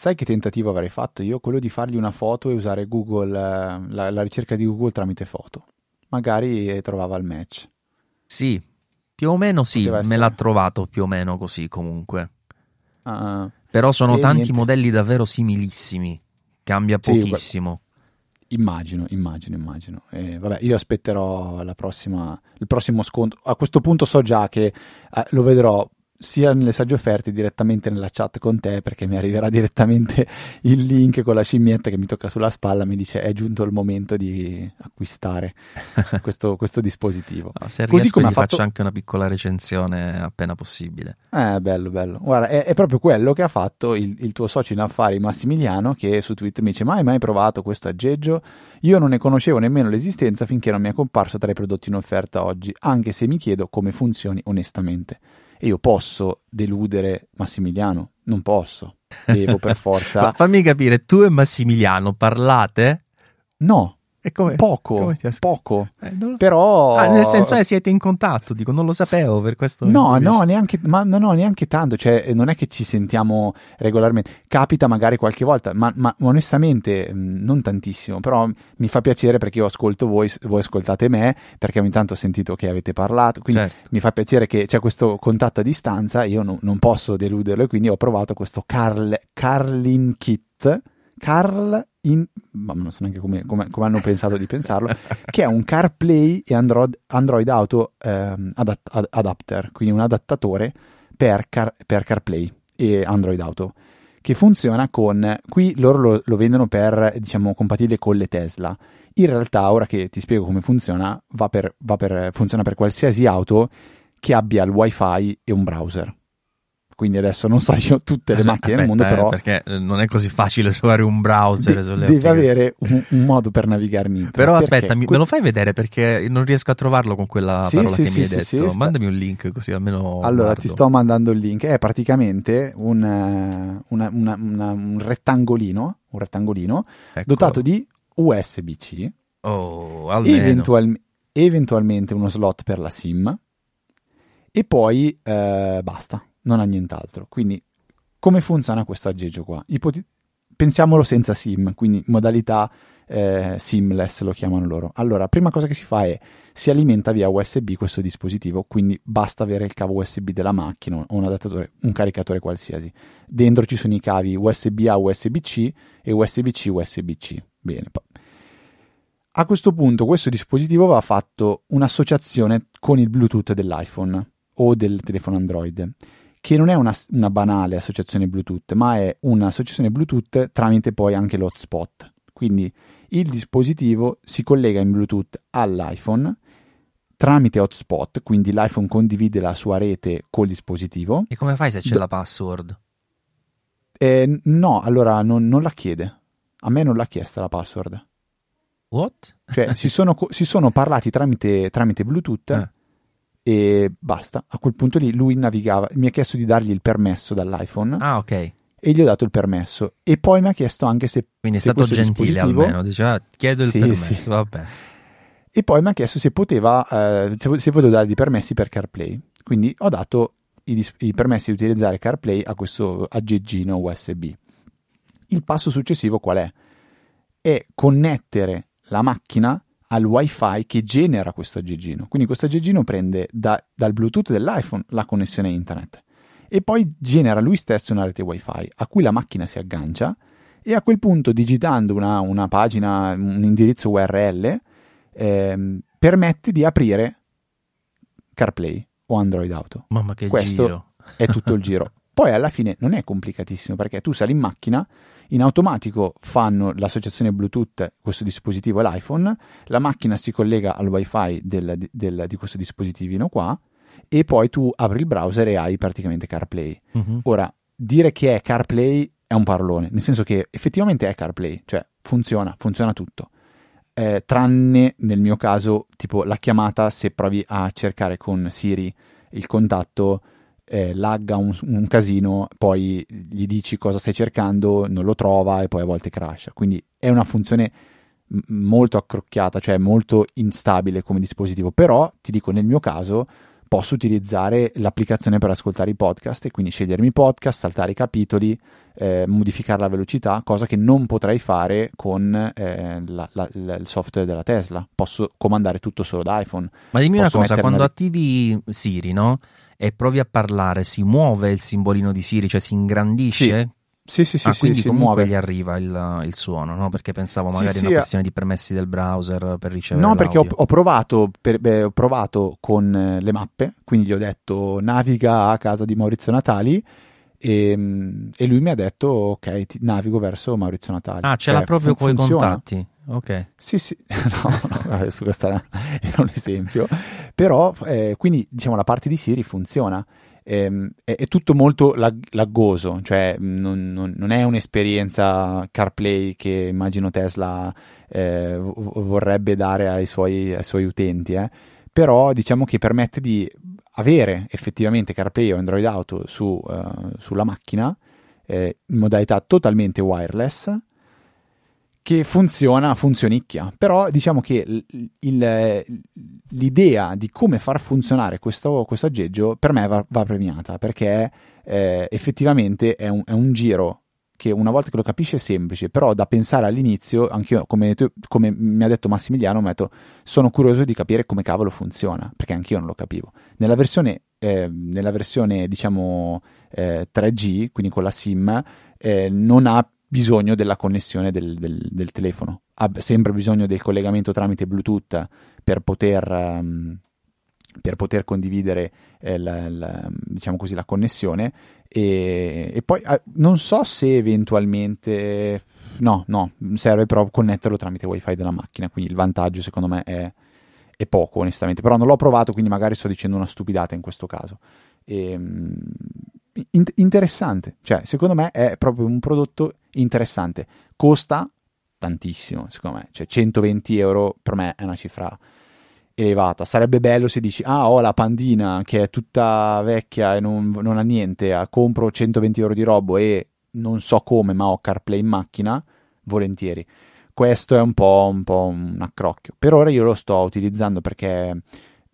Sai che tentativo avrei fatto io? Quello di fargli una foto e usare Google, eh, la, la ricerca di Google tramite foto. Magari trovava il match. Sì, più o meno sì, Poteva me essere. l'ha trovato più o meno così comunque. Ah, ah. Però sono tanti niente. modelli davvero similissimi. Cambia Sì, pochissimo. Immagino, immagino, immagino. Eh, vabbè, io aspetterò la prossima, il prossimo sconto. A questo punto so già che eh, lo vedrò sia nelle sagge offerte direttamente nella chat con te perché mi arriverà direttamente il link con la scimmietta che mi tocca sulla spalla mi dice è giunto il momento di acquistare questo, questo dispositivo. No, se Così riesco come gli fatto- faccio anche una piccola recensione appena possibile. Eh, bello, bello. Guarda, è, è proprio quello che ha fatto il, il tuo socio in affari Massimiliano, che su Twitter mi dice: Ma hai mai provato questo aggeggio? Io non ne conoscevo nemmeno l'esistenza finché non mi è comparso tra i prodotti in offerta oggi, anche se mi chiedo come funzioni onestamente. E io posso deludere Massimiliano? Non posso. Devo per forza. fammi capire, tu e Massimiliano parlate? No, come? poco, come poco. Eh, lo- Però. Ah, nel senso è siete in contatto, dico, non lo sapevo per questo. No, no, neanche, ma no, no, neanche tanto, cioè eh, non è che ci sentiamo regolarmente, capita magari qualche volta, ma, ma onestamente mh, non tantissimo, però mi fa piacere perché io ascolto voi, voi ascoltate me, perché ogni tanto ho sentito che avete parlato, quindi Certo. mi fa piacere che c'è questo contatto a distanza, io no- non posso deluderlo e quindi ho provato questo Carl, Carlin Kit, Carl in, ma non so neanche come, come- come hanno pensato di pensarlo, che è un CarPlay e Android, Android Auto ehm, adatt- ad- adapter, quindi un adattatore per, Car- per CarPlay e Android Auto, che funziona con, qui loro lo, lo vendono per, diciamo, compatibile con le Tesla. In realtà, ora che ti spiego come funziona, va per, va per- funziona per qualsiasi auto che abbia il wifi e un browser. Quindi adesso non so io tutte le macchine del mondo, eh, però perché non è così facile trovare un browser de- sulle applicazioni. avere un, un modo per navigare in internet. Però Perché aspetta, mi- que- me lo fai vedere perché non riesco a trovarlo con quella Sì, parola sì, che sì, mi hai sì, detto. Mandami un link così almeno. Allora, guardo. ti sto mandando il link. È praticamente un, eh, una- una- una- un rettangolino, un rettangolino Ecco. dotato di USB-C, Oh, eventual- eventualmente uno slot per la SIM e poi eh, basta, non ha nient'altro. Quindi, come funziona questo aggeggio qua? Ipoti- pensiamolo senza SIM, quindi modalità eh, seamless lo chiamano loro. Allora, prima cosa che si fa è si alimenta via USB questo dispositivo, quindi basta avere il cavo USB della macchina o un adattatore, un caricatore qualsiasi. Dentro ci sono i cavi USB A, USB-C e USB-C, USB-C. Bene. A questo punto questo dispositivo va fatto un'associazione con il Bluetooth dell'iPhone o del telefono Android, che non è una, una banale associazione Bluetooth, ma è un'associazione Bluetooth tramite poi anche l'hotspot. Quindi il dispositivo si collega in Bluetooth all'iPhone tramite hotspot, quindi l'iPhone condivide la sua rete col dispositivo. E come fai se c'è Do- la password? Eh, no, allora non, non la chiede. A me non l'ha chiesta la password. What? Cioè, si, sono, si sono parlati tramite, tramite Bluetooth Eh. E basta. A quel punto lì lui navigava, mi ha chiesto di dargli il permesso dall'iPhone Ah, ok. e gli ho dato il permesso. E poi mi ha chiesto anche se. Quindi è se stato questo gentile almeno. Dice, ah, chiedo il Sì, permesso. sì. Vabbè. E poi mi ha chiesto se poteva, eh, se, se potevo dargli permessi per CarPlay. Quindi ho dato i, dis- i permessi di utilizzare CarPlay a questo aggeggino USB. Il passo successivo qual è? È connettere la macchina al wifi che genera questo aggeggino. Quindi questo aggeggino prende da- dal Bluetooth dell'iPhone la connessione internet e poi genera lui stesso una rete wifi a cui la macchina si aggancia e a quel punto digitando una, una pagina, un indirizzo URL, ehm, permette di aprire CarPlay o Android Auto. Mamma che Questo- giro. È tutto il giro. Poi alla fine non è complicatissimo perché tu sali in macchina, in automatico fanno l'associazione Bluetooth, questo dispositivo e l'iPhone, la macchina si collega al wifi del- del- di questo dispositivino qua e poi tu apri il browser e hai praticamente CarPlay. Mhm. Ora, dire che è CarPlay è un parolone, nel senso che effettivamente è CarPlay, cioè funziona, funziona tutto. Eh, tranne nel mio caso, tipo la chiamata, se provi a cercare con Siri il contatto, eh, lagga un, un, casino, poi gli dici cosa stai cercando, non lo trova e poi a volte crasha. Quindi è una funzione molto accrocchiata, cioè molto instabile come dispositivo, però ti dico nel mio caso posso utilizzare l'applicazione per ascoltare i podcast e quindi scegliermi i podcast, saltare i capitoli, eh, modificare la velocità, cosa che non potrei fare con eh, la, la, la, il software della Tesla. Posso comandare tutto solo da iPhone. Ma dimmi posso una cosa, quando una... attivi Siri, no? E provi a parlare, si muove il simbolino di Siri, cioè si ingrandisce? Sì. Sì, sì, sì, ah, sì, quindi si comunque muove. gli arriva il, il suono, no? Perché pensavo magari sì, una questione di permessi del browser per ricevere No, perché ho, l'audio. ho, provato per, beh, ho provato con eh, le mappe, quindi gli ho detto naviga a casa di Maurizio Natali e, e lui mi ha detto ok, ti navigo verso Maurizio Natali. Ah, ce l'ha Cioè, proprio fun- con i contatti. Ok. Sì, sì, no, no, adesso questo era, un esempio, però eh, quindi diciamo la parte di Siri funziona. Ehm, è, è tutto molto lag- laggoso, cioè non, non- non è un'esperienza CarPlay che immagino Tesla eh, v- vorrebbe dare ai suoi, ai suoi utenti, eh. però diciamo che permette di avere effettivamente CarPlay o Android Auto su, eh, sulla macchina eh, in modalità totalmente wireless che funziona, funzionicchia, però diciamo che il- il- l'idea di come far funzionare questo, questo aggeggio per me va, va premiata perché eh, effettivamente è un, è un giro che una volta che lo capisci è semplice, però da pensare all'inizio, anch'io come, tu- come mi ha detto Massimiliano, mi sono curioso di capire come cavolo funziona, perché anch'io non lo capivo. Nella versione, eh, nella versione diciamo eh, 3G, quindi con la SIM, eh, non ha bisogno della connessione del, del- del telefono, ha sempre bisogno del collegamento tramite Bluetooth per poter, ehm, per poter condividere eh, la, la- diciamo così, la connessione. E, e poi eh, non so se eventualmente no, no, serve però connetterlo tramite wifi della macchina, quindi il vantaggio secondo me è, è poco onestamente, però non l'ho provato quindi magari sto dicendo una stupidata in questo caso. Ehm, in- interessante, cioè secondo me è proprio un prodotto interessante, costa tantissimo secondo me, cioè 120 euro per me è una cifra elevata, sarebbe bello se dici ah ho la pandina che è tutta vecchia e non, non ha niente, ah, compro 120 euro di robo e non so come ma ho CarPlay in macchina, volentieri. Questo è un po', un po' un accrocchio. Per ora io lo sto utilizzando perché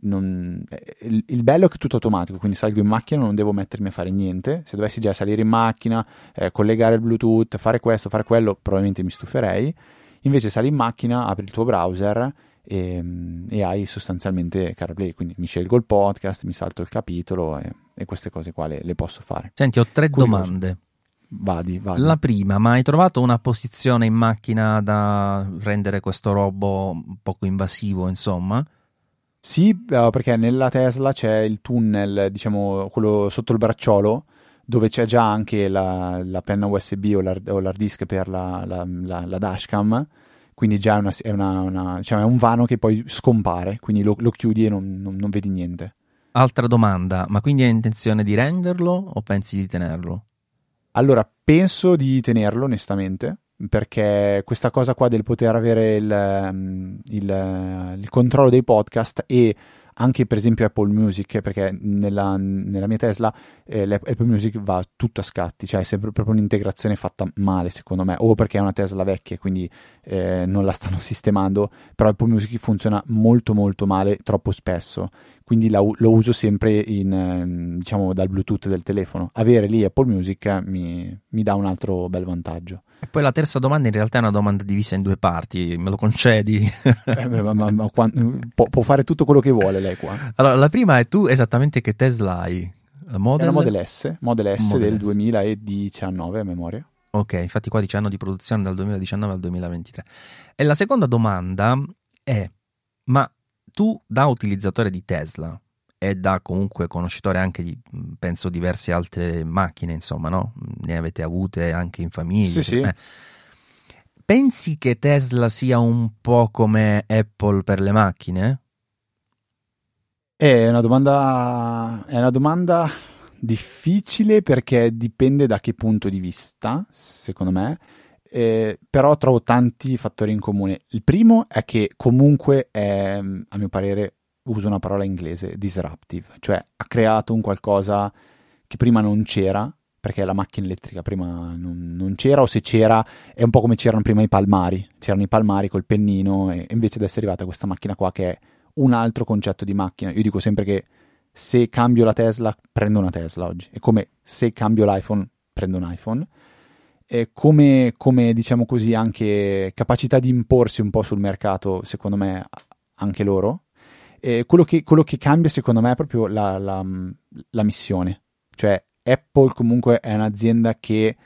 non- eh, il, bello è che è tutto automatico, quindi salgo in macchina, non devo mettermi a fare niente. Se dovessi già salire in macchina, eh, collegare il Bluetooth, fare questo, fare quello, probabilmente mi stuferei. Invece sali in macchina, apri il tuo browser e, e hai sostanzialmente CarPlay, quindi mi scelgo il podcast, mi salto il capitolo e, e queste cose qua le, le posso fare. Senti, ho tre Curioso. domande. Vadi, vadi. La prima, ma hai trovato una posizione in macchina da rendere questo robo poco invasivo, insomma? Sì, eh, perché nella Tesla c'è il tunnel, diciamo, quello sotto il bracciolo, dove c'è già anche la, la penna USB o l'hard, o l'hard disk per la, la- la- la dashcam, quindi già è, una- è una- una- diciamo, è un vano che poi scompare, quindi lo, lo chiudi e non, non- non vedi niente. Altra domanda, ma quindi hai intenzione di renderlo o pensi di tenerlo? Allora, penso di tenerlo onestamente, perché questa cosa qua del poter avere il, ehm, il- il controllo dei podcast e anche per esempio Apple Music, perché nella, nella mia Tesla eh, l'Apple Music va tutto a scatti, cioè è sempre proprio un'integrazione fatta male secondo me, o perché è una Tesla vecchia quindi eh, non la stanno sistemando, però Apple Music funziona molto molto male troppo spesso, quindi la lo uso sempre in, ehm, diciamo dal Bluetooth del telefono. Avere lì Apple Music mi, mi dà un altro bel vantaggio. E poi la terza domanda in realtà è una domanda divisa in due parti, me lo concedi? Eh, ma- ma- ma può, può fare tutto quello che vuole lei qua. Allora, la prima è tu esattamente che Tesla hai? La Model? Model S, Model S Model del S. 2019 a memoria. Ok, infatti qua dice anno di produzione dal 2019 al 2023. E la seconda domanda è, ma tu da utilizzatore di Tesla e da comunque conoscitore anche di, penso, diverse altre macchine, insomma, no? Ne avete avute anche in famiglia. Sì, sì. eh. Pensi che Tesla sia un po' come Apple per le macchine? È una domanda, è una domanda difficile perché dipende da che punto di vista, secondo me, eh, però trovo tanti fattori in comune. Il primo è che comunque è, a mio parere, uso una parola inglese, disruptive, cioè ha creato un qualcosa che prima non c'era, perché la macchina elettrica prima non, non, c'era, o se c'era è un po' come c'erano prima i palmari, c'erano i palmari col pennino, e invece adesso è arrivata questa macchina qua che è un altro concetto di macchina. Io dico sempre che se cambio la Tesla, prendo una Tesla oggi, è come se cambio l'iPhone, prendo un iPhone. E come, come diciamo così anche capacità di imporsi un po' sul mercato, secondo me anche loro. E quello, che, quello che cambia secondo me è proprio la, la, la missione, cioè Apple comunque è un'azienda che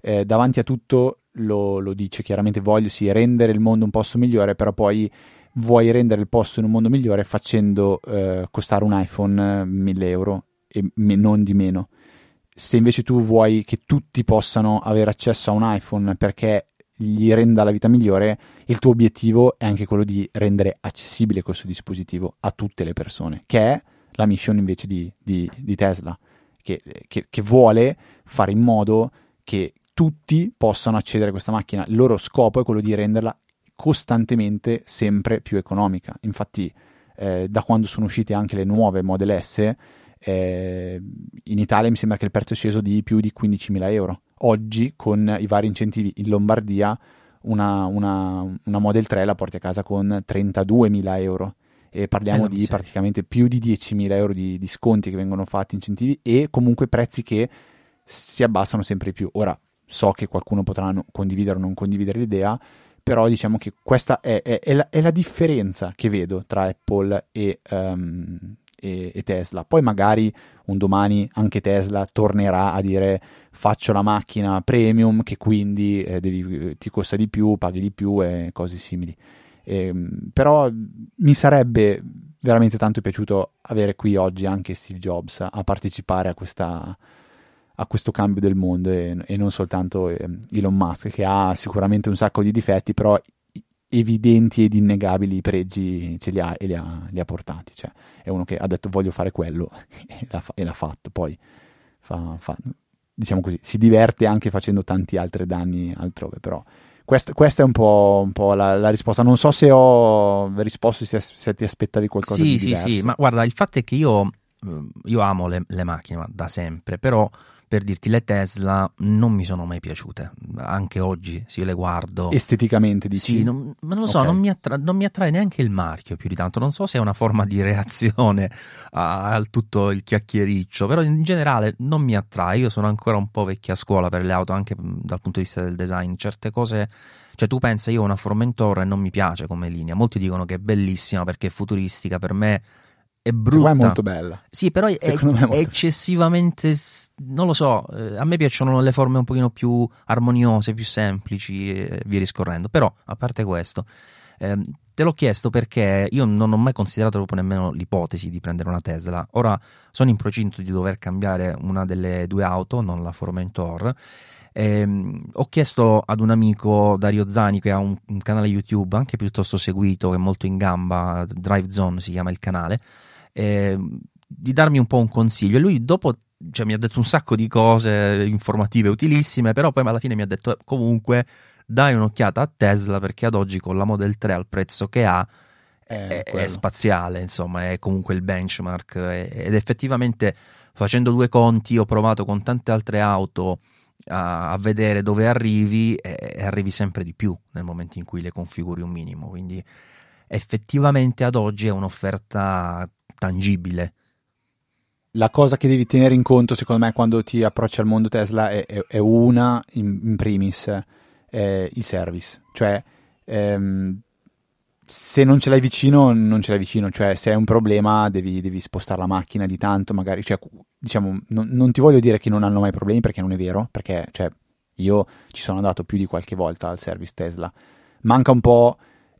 eh, davanti a tutto lo, lo, dice chiaramente voglio sì rendere il mondo un posto migliore però poi vuoi rendere il posto in un mondo migliore facendo eh, costare un iPhone 1000 eh, euro e me, non di meno se invece tu vuoi che tutti possano avere accesso a un iPhone perché gli renda la vita migliore, il tuo obiettivo è anche quello di rendere accessibile questo dispositivo a tutte le persone, che è la mission invece di, di, di Tesla che, che, che vuole fare in modo che tutti possano accedere a questa macchina. Il loro scopo è quello di renderla costantemente sempre più economica. Infatti, eh, da quando sono uscite anche le nuove Model S, eh, in Italia mi sembra che il prezzo è sceso di più di 15.000 euro. Oggi, con i vari incentivi in Lombardia, una, una, una Model 3 la porti a casa con 32.000 euro e parliamo eh, di praticamente più di 10.000 euro di, di sconti che vengono fatti, incentivi e comunque prezzi che si abbassano sempre più. Ora so che qualcuno potrà condividere o non condividere l'idea, però diciamo che questa è, è, è, la, è la, differenza che vedo tra Apple e, um, e, e, Tesla. Poi magari un domani anche Tesla tornerà a dire faccio la macchina premium che quindi eh, devi, ti costa di più, paghi di più e cose simili. Eh, però mi sarebbe veramente tanto piaciuto avere qui oggi anche Steve Jobs a partecipare a, questa, a questo cambio del mondo e, e non soltanto eh, Elon Musk che ha sicuramente un sacco di difetti però evidenti ed innegabili pregi ce li ha e li ha, li ha portati cioè, è uno che ha detto voglio fare quello e l'ha, e l'ha fatto poi fa, fa, diciamo così si diverte anche facendo tanti altri danni altrove però questa, questa, è un po', un po la, la, risposta. Non so se ho risposto, se, se ti aspettavi qualcosa sì, di sì, diverso. Sì, sì, ma guarda, il fatto è che io, io amo le, le macchine da sempre, però per dirti le Tesla non mi sono mai piaciute. Anche oggi se io le guardo esteticamente dici? sì non, ma non lo so okay. non, mi attra- non, mi attrae neanche il marchio più di tanto. Non so se è una forma di reazione al tutto il chiacchiericcio però in generale non mi attrae. Io sono ancora un po' vecchia scuola per le auto anche dal punto di vista del design. Certe cose cioè tu pensa io ho una Formentor e non mi piace come linea. Molti dicono che è bellissima perché è futuristica. Per me è brutta. è molto bella. Sì, però è, è, è eccessivamente. Non lo so. Eh, a me piacciono le forme un pochino più armoniose, più semplici e via discorrendo. Però, a parte questo, eh, te l'ho chiesto perché io non ho mai considerato proprio nemmeno l'ipotesi di prendere una Tesla. Ora sono in procinto di dover cambiare una delle due auto, non la Formentor. Eh, ho chiesto ad un amico Dario Zani che ha un, un, canale YouTube anche piuttosto seguito, che è molto in gamba, Drive Zone si chiama il canale, eh, di darmi un po' un consiglio. E lui dopo cioè, mi ha detto un sacco di cose informative utilissime, però poi alla fine mi ha detto eh, comunque dai un'occhiata a Tesla perché ad oggi con la Model 3 al prezzo che ha è, è, spaziale, insomma, è comunque il benchmark ed effettivamente facendo due conti ho provato con tante altre auto a, a vedere dove arrivi e, e, arrivi sempre di più nel momento in cui le configuri un minimo, quindi effettivamente ad oggi è un'offerta tangibile. La cosa che devi tenere in conto, secondo me, quando ti approcci al mondo Tesla è, è, è una, in, in primis, il service. Cioè, ehm, se non ce l'hai vicino, non ce l'hai vicino. Cioè, se hai un problema, devi, devi spostare la macchina di tanto, magari. Cioè, diciamo, non, non, ti voglio dire che non hanno mai problemi, perché non è vero. Perché, cioè, io ci sono andato più di qualche volta al service Tesla. Manca un po'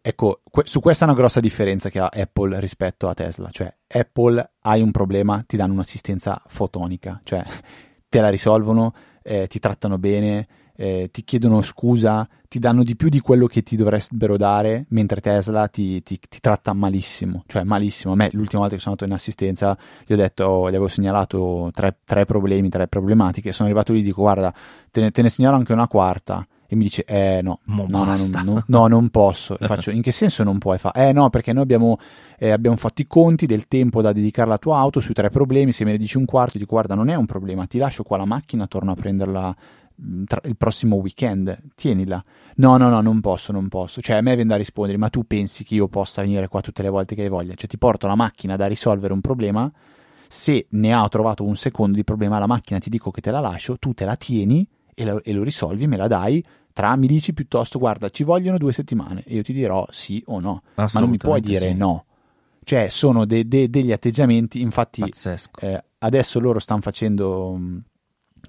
Ecco, que- su questa è una grossa differenza che ha Apple rispetto a Tesla, cioè Apple hai un problema, ti danno un'assistenza fotonica, cioè te la risolvono, eh, ti trattano bene, eh, ti chiedono scusa, ti danno di più di quello che ti dovrebbero dare, mentre Tesla ti, ti, ti tratta malissimo, cioè malissimo. A me l'ultima volta che sono andato in assistenza gli ho detto, gli avevo segnalato tre, tre problemi, tre problematiche, sono arrivato lì e dico guarda, te ne, te ne segnalo anche una quarta e mi dice eh no no, no, no, no, no, non posso. E faccio in che senso non puoi fa eh no perché noi abbiamo, eh, abbiamo fatto i conti del tempo da dedicare alla tua auto sui tre problemi se me ne dici un quarto dico guarda non è un problema ti lascio qua la macchina torno a prenderla tra- il prossimo weekend. Tienila. No no no non posso non posso. Cioè a me viene da rispondere ma tu pensi che io possa venire qua tutte le volte che hai voglia? Cioè ti porto la macchina da risolvere un problema se ne ha trovato un secondo di problema la macchina ti dico che te la lascio tu te la tieni e lo, e lo risolvi me la dai tra mi dici piuttosto guarda ci vogliono due settimane e io ti dirò sì o no. Ma non mi puoi dire sì. no. Cioè sono de- de- degli atteggiamenti infatti eh, adesso loro stanno facendo mh,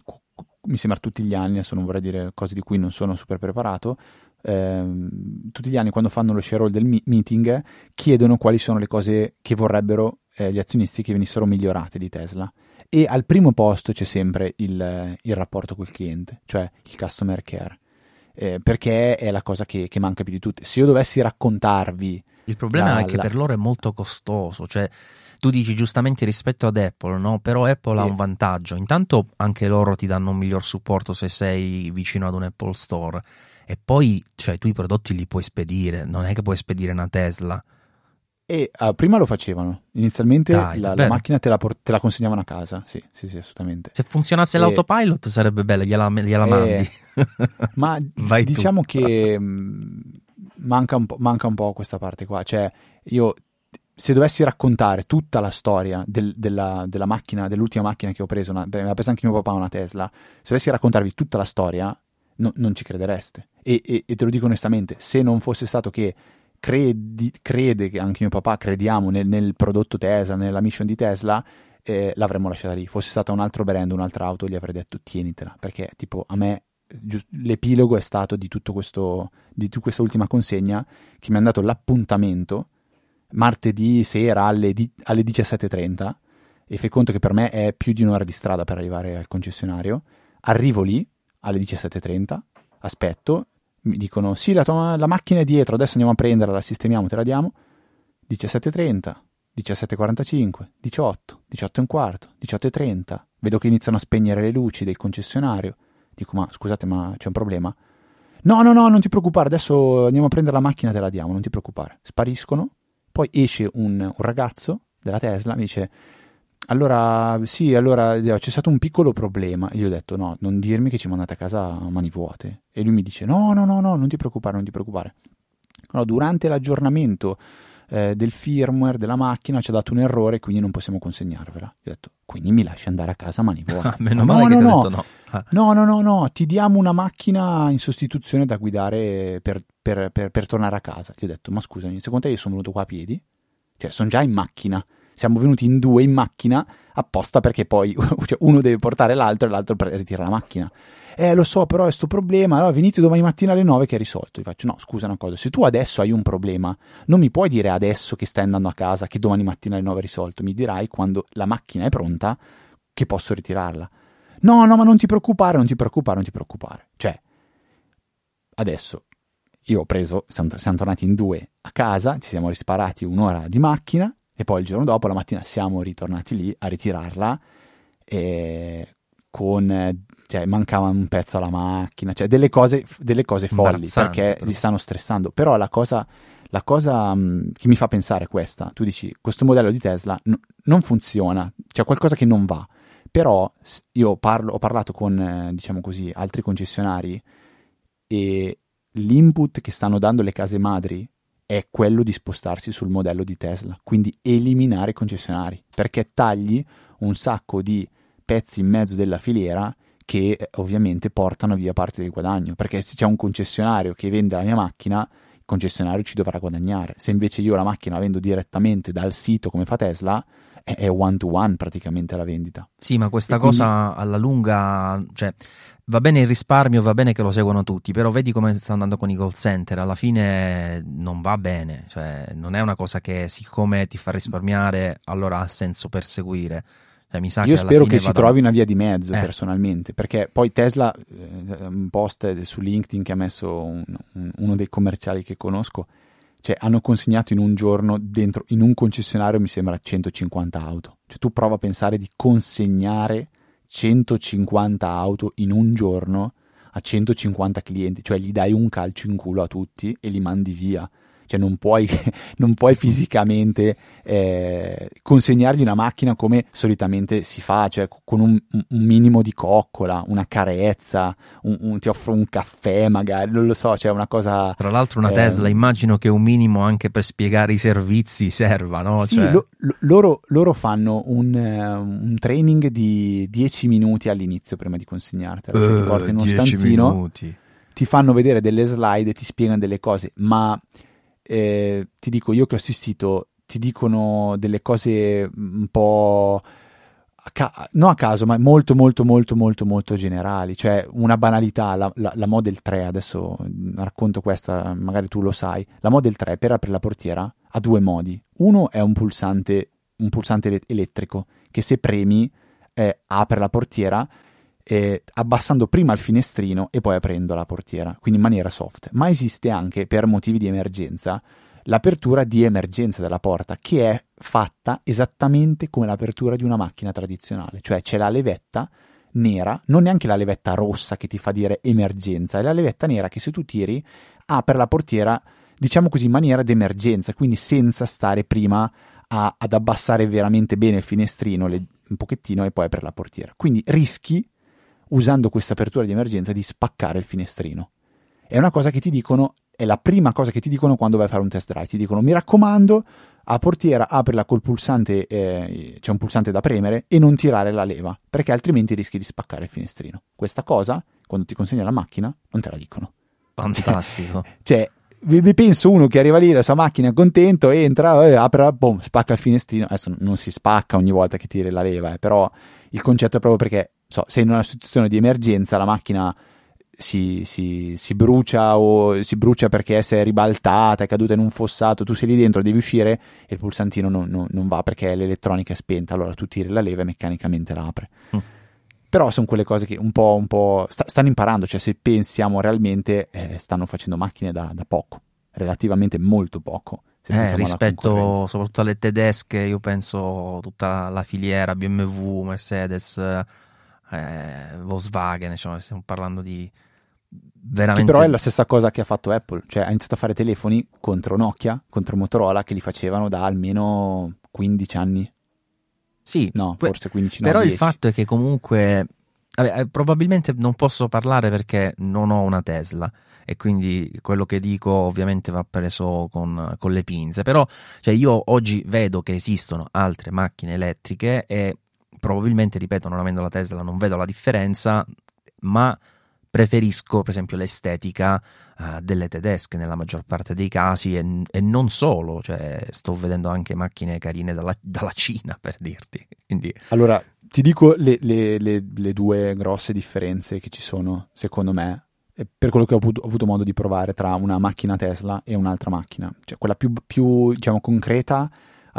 cu- mi sembra tutti gli anni adesso non vorrei dire cose di cui non sono super preparato ehm, tutti gli anni quando fanno lo share del mi- meeting chiedono quali sono le cose che vorrebbero eh, gli azionisti che venissero migliorate di Tesla e al primo posto c'è sempre il, il rapporto col cliente cioè il customer care eh, perché è la cosa che, che manca più di tutte se io dovessi raccontarvi Il problema la- è che la- per loro è molto costoso, cioè tu dici giustamente rispetto ad Apple, no? Però Apple ha Sì. un vantaggio. Intanto anche loro ti danno un miglior supporto se sei vicino ad un Apple Store e poi cioè, tu i prodotti li puoi spedire, non è che puoi spedire una Tesla. E ah, prima lo facevano, inizialmente Dai, la, la macchina te la, por- te la consegnavano a casa, sì, sì, sì, assolutamente. Se funzionasse Eh. l'autopilot sarebbe bello, gliela, gliela Eh, mandi. Ma Vai tu. diciamo che mh, manca, un po', manca un po' questa parte qua, cioè io se dovessi raccontare tutta la storia del- della, della macchina, dell'ultima macchina che ho preso, una, beh, me l'ha presa anche mio papà una Tesla, se dovessi raccontarvi tutta la storia no- non ci credereste. E, e- e te lo dico onestamente, se non fosse stato che credi- crede, che anche mio papà crediamo nel, nel prodotto Tesla, nella mission di Tesla, eh, l'avremmo lasciata lì. Fosse stata un altro brand, un'altra auto, gli avrei detto tienitela, perché tipo a me gius- l'epilogo è stato di tutto questo, di tutta questa ultima consegna che mi ha dato l'appuntamento martedì sera alle, di- alle 17.30 e fai conto che per me è più di un'ora di strada per arrivare al concessionario. Arrivo lì alle 17.30, aspetto, mi dicono sì la, tua- la macchina è dietro, adesso andiamo a prenderla, la sistemiamo, te la diamo. 17.30, 17.45, 18, 18 e un quarto, 18.30. Vedo che iniziano a spegnere le luci del concessionario. Dico ma scusate ma c'è un problema? No, no, no, non ti preoccupare, adesso andiamo a prendere la macchina, te la diamo, non ti preoccupare. Spariscono, poi esce un, un ragazzo della Tesla, mi dice, allora, sì, allora eh, c'è stato un piccolo problema. Io gli ho detto, no, non dirmi che ci mandate a casa a mani vuote. E lui mi dice, no, no, no, no, non ti preoccupare, non ti preoccupare. Allora, durante l'aggiornamento eh, del firmware della macchina ci ha dato un errore, quindi non possiamo consegnarvela. Io ho detto, quindi mi lasci andare a casa a mani vuote. Ah, Meno male no, che no, no, no. Ah, No, no, no, no, ti diamo una macchina in sostituzione da guidare per, per- per- per tornare a casa. Gli ho detto, ma scusami, secondo te io sono venuto qua a piedi? Cioè, sono già in macchina. Siamo venuti in due in macchina apposta perché poi cioè, uno deve portare l'altro e l'altro ritira la macchina. Eh, lo so, però è sto problema. Allora, venite domani mattina alle 9 che è risolto. Gli faccio, no, scusa una cosa, se tu adesso hai un problema, non mi puoi dire adesso che stai andando a casa che domani mattina alle 9 è risolto. Mi dirai quando la macchina è pronta che posso ritirarla. No, no, ma non ti preoccupare, non ti preoccupare, non ti preoccupare. Cioè, adesso io ho preso, siamo, siamo tornati in due a casa, ci siamo risparati un'ora di macchina e poi il giorno dopo, la mattina, siamo ritornati lì a ritirarla e con... Cioè, mancava un pezzo alla macchina, cioè delle cose, delle cose folli perché però. li stanno stressando. Però la cosa, la cosa mh, che mi fa pensare è questa: tu dici, questo modello di Tesla n- non funziona, c'è qualcosa che non va. Però io parlo- ho parlato con, eh, diciamo così, altri concessionari e l'input che stanno dando le case madri è quello di spostarsi sul modello di Tesla, quindi eliminare i concessionari, perché tagli un sacco di pezzi in mezzo della filiera che eh, ovviamente portano via parte del guadagno, perché se c'è un concessionario che vende la mia macchina, il concessionario ci dovrà guadagnare. Se invece io la macchina la vendo direttamente dal sito come fa Tesla, è- one to one praticamente la vendita. Sì, ma questa quindi- cosa alla lunga, cioè, va bene il risparmio, va bene che lo seguono tutti, però vedi come sta andando con i call center, alla fine non va bene, cioè, non è una cosa che siccome ti fa risparmiare, allora ha senso perseguire. Cioè, Io che spero che si trovi una via di mezzo Eh. personalmente, perché poi Tesla, eh, un post su LinkedIn che ha messo un- un- uno dei commerciali che conosco, cioè hanno consegnato in un giorno dentro, in un concessionario mi sembra 150 auto. Cioè tu prova a pensare di consegnare 150 auto in un giorno a 150 clienti, cioè gli dai un calcio in culo a tutti e li mandi via cioè non puoi, non puoi fisicamente eh, consegnargli una macchina come solitamente si fa, cioè con un, un minimo di coccola, una carezza, un, un, ti offro un caffè magari, non lo so, cioè una cosa... Tra l'altro una eh, Tesla, immagino che un minimo anche per spiegare i servizi serva, no? Sì, cioè... lo, lo, loro, loro, fanno un, un, training di 10 minuti all'inizio prima di consegnartela, cioè ti portano in uno stanzino, minuti. ti fanno vedere delle slide e ti spiegano delle cose, ma eh, ti dico, io che ho assistito, ti dicono delle cose un po'... A ca- non a caso, ma molto, molto, molto, molto, molto generali. Cioè, una banalità, la, la, la, Model 3, adesso racconto questa, magari tu lo sai. La Model 3 per aprire la portiera ha due modi. Uno è un pulsante, un pulsante elettrico che se premi eh, apre la portiera eh, abbassando prima il finestrino e poi aprendo la portiera, quindi in maniera soft. Ma esiste anche, per motivi di emergenza, l'apertura di emergenza della porta, che è fatta esattamente come l'apertura di una macchina tradizionale, cioè c'è la levetta nera, non neanche la levetta rossa che ti fa dire emergenza, è la levetta nera che se tu tiri apre la portiera, diciamo così, in maniera d'emergenza, quindi senza stare prima a, ad abbassare veramente bene il finestrino le, un pochettino e poi apre la portiera. Quindi rischi usando questa apertura di emergenza, di spaccare il finestrino. È una cosa che ti dicono, è la prima cosa che ti dicono quando vai a fare un test drive. Ti dicono, mi raccomando, a portiera aprila col pulsante, eh, c'è un pulsante da premere e non tirare la leva, perché altrimenti rischi di spaccare il finestrino. Questa cosa, quando ti consegna la macchina, non te la dicono. Fantastico. cioè, vi penso uno che arriva lì, la sua macchina è contento, entra, eh, apre, boom, spacca il finestrino. Adesso non si spacca ogni volta che tiri la leva, eh, però il concetto è proprio perché so, se in una situazione di emergenza la macchina si, si, si, brucia o si brucia perché si è ribaltata, è caduta in un fossato, tu sei lì dentro, devi uscire e il pulsantino non, non, non va perché l'elettronica è spenta, allora tu tiri la leva e meccanicamente la apre. Mm. Però sono quelle cose che un po', un po sta, stanno imparando, cioè se pensiamo realmente eh, stanno facendo macchine da, da poco, relativamente molto poco. Eh, rispetto soprattutto alle tedesche, io penso tutta la filiera BMW, Mercedes, eh, Volkswagen, cioè stiamo parlando di veramente... Che però è la stessa cosa che ha fatto Apple, cioè ha iniziato a fare telefoni contro Nokia, contro Motorola, che li facevano da almeno 15 anni. Sì, no, forse 15 no, Però 10. il fatto è che comunque vabbè, eh, probabilmente non posso parlare perché non ho una Tesla e quindi quello che dico ovviamente va preso con, con le pinze. Però cioè, io oggi vedo che esistono altre macchine elettriche e probabilmente, ripeto, non avendo la Tesla non vedo la differenza, ma preferisco per esempio l'estetica uh, delle tedesche nella maggior parte dei casi e, e, non solo, cioè sto vedendo anche macchine carine dalla, dalla Cina per dirti. Quindi... Allora, ti dico le, le, le, le, due grosse differenze che ci sono, secondo me, per quello che ho avuto, modo di provare tra una macchina Tesla e un'altra macchina. Cioè, quella più, più diciamo, concreta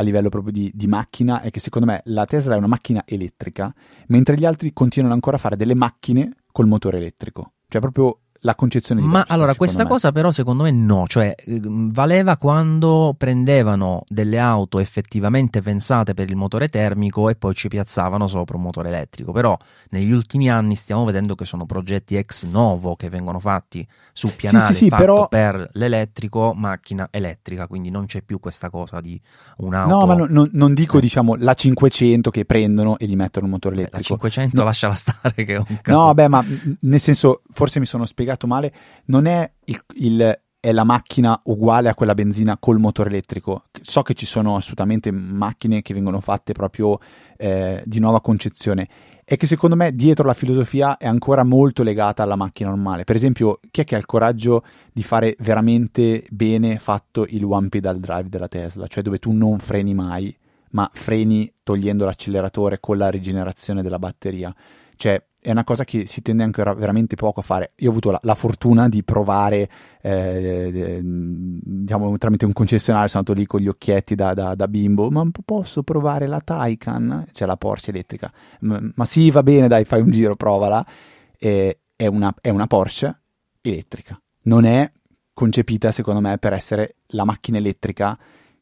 a livello proprio di, di, macchina è che secondo me la Tesla è una macchina elettrica, mentre gli altri continuano ancora a fare delle macchine col motore elettrico. Cioè proprio la concezione di Ma allora, questa me. cosa però secondo me no, cioè ehm, valeva quando prendevano delle auto effettivamente pensate per il motore termico e poi ci piazzavano sopra un motore elettrico, però negli ultimi anni stiamo vedendo che sono progetti ex novo che vengono fatti su pianale sì, sì, sì, però... per l'elettrico, macchina elettrica, quindi non c'è più questa cosa di un'auto. No, ma no, no, non dico eh. diciamo la 500 che prendono e gli mettono un motore elettrico. La 500 no. lasciala stare che è un caso. No, vabbè, ma nel senso forse mi sono spiegato spiegato male, non è, il, il, è la macchina uguale a quella benzina col motore elettrico. So che ci sono assolutamente macchine che vengono fatte proprio eh, di nuova concezione. È che secondo me dietro la filosofia è ancora molto legata alla macchina normale. Per esempio, chi è che ha il coraggio di fare veramente bene fatto il one pedal drive della Tesla, cioè dove tu non freni mai, ma freni togliendo l'acceleratore con la rigenerazione della batteria? Cioè, è una cosa che si tende ancora veramente poco a fare. Io ho avuto la, la fortuna di provare, eh, eh, diciamo, tramite un concessionario, sono andato lì con gli occhietti da, da, da bimbo, ma posso provare la Taycan? Cioè la Porsche elettrica. Ma sì, va bene, dai, fai un giro, provala. Eh, è, una, è una Porsche elettrica. Non è concepita, secondo me, per essere la macchina elettrica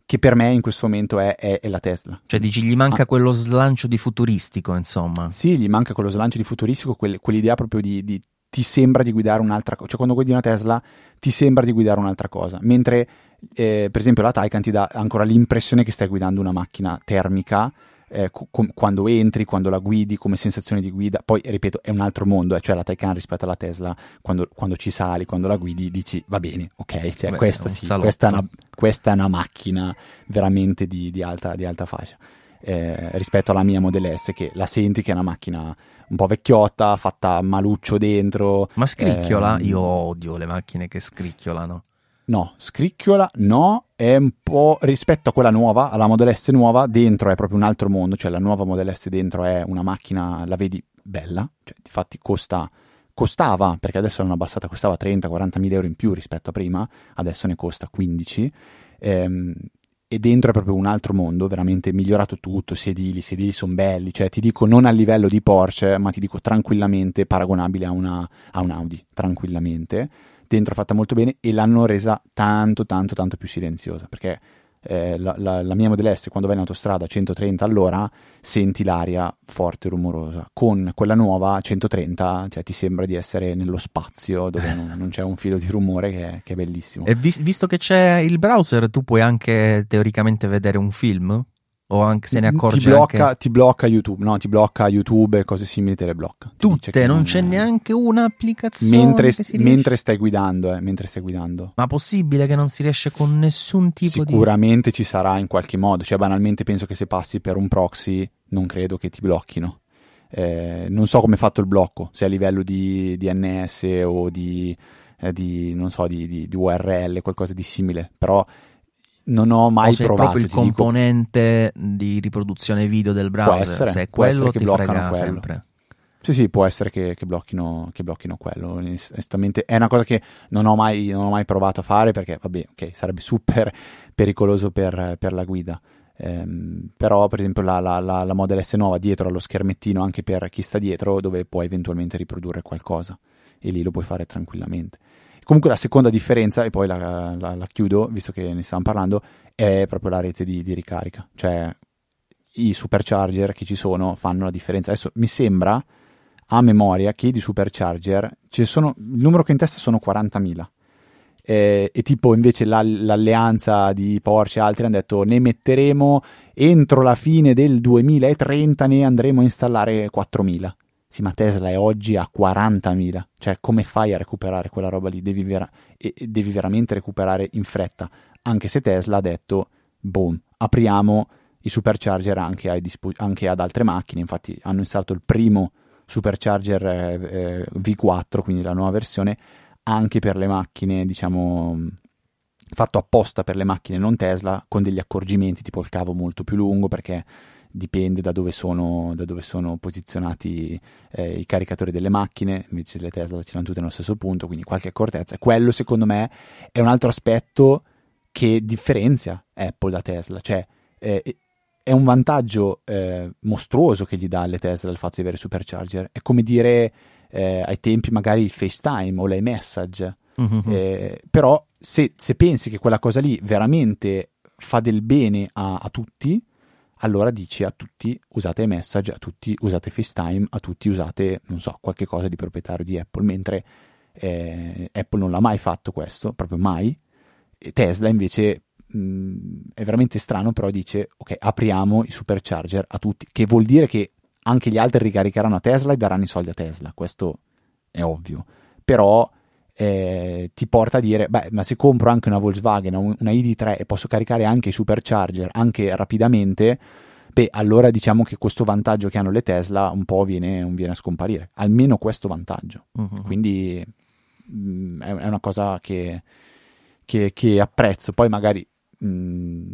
che per me in questo momento è, è, è la Tesla. Cioè dici gli manca ah. quello slancio di futuristico, insomma. Sì, gli manca quello slancio di futuristico, quel, quell'idea proprio di, di ti sembra di guidare un'altra cosa, cioè quando guidi una Tesla ti sembra di guidare un'altra cosa, mentre eh, per esempio la Taycan ti dà ancora l'impressione che stai guidando una macchina termica eh, com- quando entri, quando la guidi, come sensazione di guida. Poi, ripeto, è un altro mondo, eh, cioè la Taycan rispetto alla Tesla, quando, quando, ci sali, quando la guidi, dici va bene, ok, cioè, Beh, questa, sì, questa, è una, questa, è una, macchina veramente di, di, alta, di alta, fascia. Eh, rispetto alla mia Model S che la senti che è una macchina un po' vecchiotta, fatta maluccio dentro. Ma scricchiola? Ehm... Io odio le macchine che scricchiolano. No, scricchiola no, è un po' rispetto a quella nuova, alla Model S nuova, dentro è proprio un altro mondo, cioè la nuova Model S dentro è una macchina, la vedi bella, cioè infatti costa, costava, perché adesso l'hanno abbassata, costava 30-40 mila euro in più rispetto a prima, adesso ne costa 15, ehm, e dentro è proprio un altro mondo, veramente migliorato tutto, sedili, sedili sono belli, cioè ti dico non a livello di Porsche, ma ti dico tranquillamente paragonabile a, una, a un Audi, tranquillamente dentro fatta molto bene e l'hanno resa tanto tanto tanto più silenziosa. Perché eh, la, la, la, mia Model S quando vai in autostrada a 130 all'ora senti l'aria forte e rumorosa. Con quella nuova a 130 cioè, ti sembra di essere nello spazio dove non, non c'è un filo di rumore che, che è bellissimo. E vis- visto che c'è il browser tu puoi anche teoricamente vedere un film o anche se ne accorge ti blocca, anche... ti blocca YouTube, no, ti blocca YouTube e cose simili te le blocca. Tutte, non, non, c'è neanche un'applicazione mentre, mentre stai guidando, eh, mentre stai guidando. Ma possibile che non si riesce con nessun tipo Sicuramente di Sicuramente ci sarà in qualche modo, cioè banalmente penso che se passi per un proxy non credo che ti blocchino. Eh, non so come è fatto il blocco, se a livello di DNS o di, eh, di non so, di, di, di URL, qualcosa di simile, però non ho mai o se provato. proprio il componente dico... di riproduzione video del browser, può essere, se è quello che ti frega quello. sempre. Sì, sì, può essere che, che, blocchino, che, blocchino, quello. Onestamente, è una cosa che non ho mai, non ho mai provato a fare perché, vabbè, ok, sarebbe super pericoloso per, per la guida. Ehm, però, per esempio, la, la, la, la, Model S nuova dietro allo schermettino anche per chi sta dietro, dove puoi eventualmente riprodurre qualcosa e lì lo puoi fare tranquillamente. Comunque la seconda differenza, e poi la, la, la chiudo, visto che ne stiamo parlando, è proprio la rete di, di, ricarica. Cioè i supercharger che ci sono fanno la differenza. Adesso mi sembra a memoria che di supercharger sono, il numero che in testa sono 40.000. Eh, e tipo invece la, l'alleanza di Porsche e altri hanno detto ne metteremo entro la fine del 2030 ne andremo a installare 4.000 sì, ma Tesla è oggi a 40.000. Cioè, come fai a recuperare quella roba lì? Devi, vera- devi veramente recuperare in fretta. Anche se Tesla ha detto, boom, apriamo i supercharger anche, dispo- anche ad altre macchine. Infatti hanno installato il primo supercharger eh, eh, V4, quindi la nuova versione, anche per le macchine, diciamo, fatto apposta per le macchine non Tesla, con degli accorgimenti, tipo il cavo molto più lungo, perché dipende da dove sono, da dove sono posizionati eh, i caricatori delle macchine, invece le Tesla ce l'hanno tutte nello stesso punto, quindi qualche accortezza. Quello secondo me è un altro aspetto che differenzia Apple da Tesla, cioè eh, è un vantaggio eh, mostruoso che gli dà alle Tesla il fatto di avere supercharger, è come dire eh, ai tempi magari il FaceTime o l'iMessage, mm-hmm. però se, se, pensi che quella cosa lì veramente fa del bene a, a tutti, allora dici a tutti usate message, a tutti usate FaceTime, a tutti usate, non so, qualche cosa di proprietario di Apple, mentre eh, Apple non l'ha mai fatto questo, proprio mai. E Tesla invece mh, è veramente strano, però dice ok, apriamo i supercharger a tutti, che vuol dire che anche gli altri ricaricheranno a Tesla e daranno i soldi a Tesla, questo è ovvio. Però eh, ti porta a dire, beh, ma se compro anche una Volkswagen, una ID3 e posso caricare anche i supercharger anche rapidamente, beh, allora diciamo che questo vantaggio che hanno le Tesla un po' viene, viene a scomparire, almeno questo vantaggio. Uh-huh. Quindi mh, mm, è, una cosa che, che, che apprezzo. Poi magari Mm,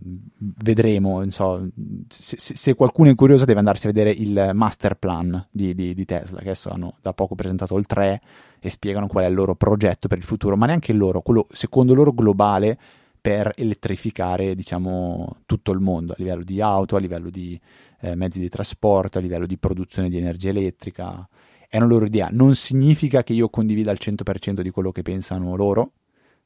vedremo. So, se, se, qualcuno è curioso, deve andarsi a vedere il master plan di, di, di, Tesla, che adesso hanno da poco presentato il 3 e spiegano qual è il loro progetto per il futuro, ma neanche loro, quello secondo loro globale per elettrificare diciamo, tutto il mondo a livello di auto, a livello di eh, mezzi di trasporto, a livello di produzione di energia elettrica. È una loro idea. Non significa che io condivida al 100% di quello che pensano loro,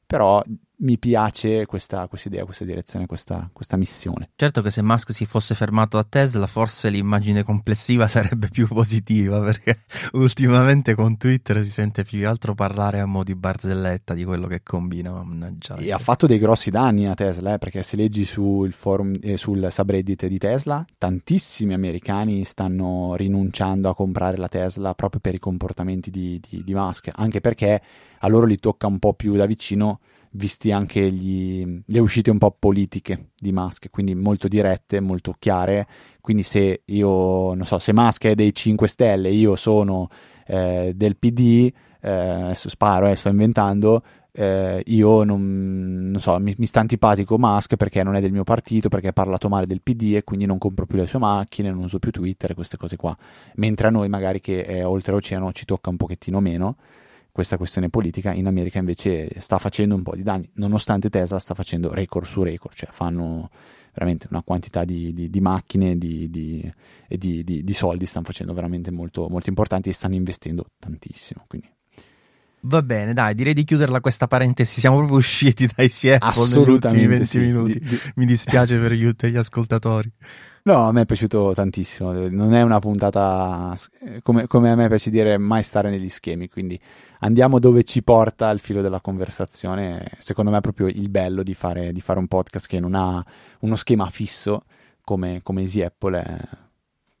però mi piace questa, questa, idea, questa direzione, questa, questa, missione. Certo che se Musk si fosse fermato a Tesla, forse l'immagine complessiva sarebbe più positiva, perché ultimamente con Twitter si sente più che altro parlare a mo' di barzelletta di quello che combina. Mannaggia. E ha fatto dei grossi danni a Tesla, eh, perché se leggi sul, forum, eh, sul subreddit di Tesla, tantissimi americani stanno rinunciando a comprare la Tesla proprio per i comportamenti di, di, di Musk, anche perché a loro li tocca un po' più da vicino visti anche gli, le uscite un po' politiche di Musk, quindi molto dirette, molto chiare. Quindi se io, non so, se Musk è dei 5 Stelle, io sono eh, del PD, eh, adesso sparo, eh, sto inventando, eh, io non, non so, mi, mi, sta antipatico Musk perché non è del mio partito, perché ha parlato male del PD e quindi non compro più le sue macchine, non uso più Twitter, queste cose qua. Mentre a noi magari che è oltreoceano ci tocca un pochettino meno questa questione politica, in America invece sta facendo un po' di danni, nonostante Tesla sta facendo record su record, cioè fanno veramente una quantità di, di, di macchine di, e di, soldi, stanno facendo veramente molto, molto importanti e stanno investendo tantissimo. Quindi. Va bene, dai, direi di chiuderla questa parentesi. Siamo proprio usciti dai Seattle negli ultimi 20 sì. minuti. Mi dispiace per gli, gli ascoltatori. No, a me è piaciuto tantissimo. Non è una puntata come, come, a me piace dire mai stare negli schemi. Quindi andiamo dove ci porta il filo della conversazione. Secondo me è proprio il bello di fare, di fare un podcast che non ha uno schema fisso come, come Easy Apple. È,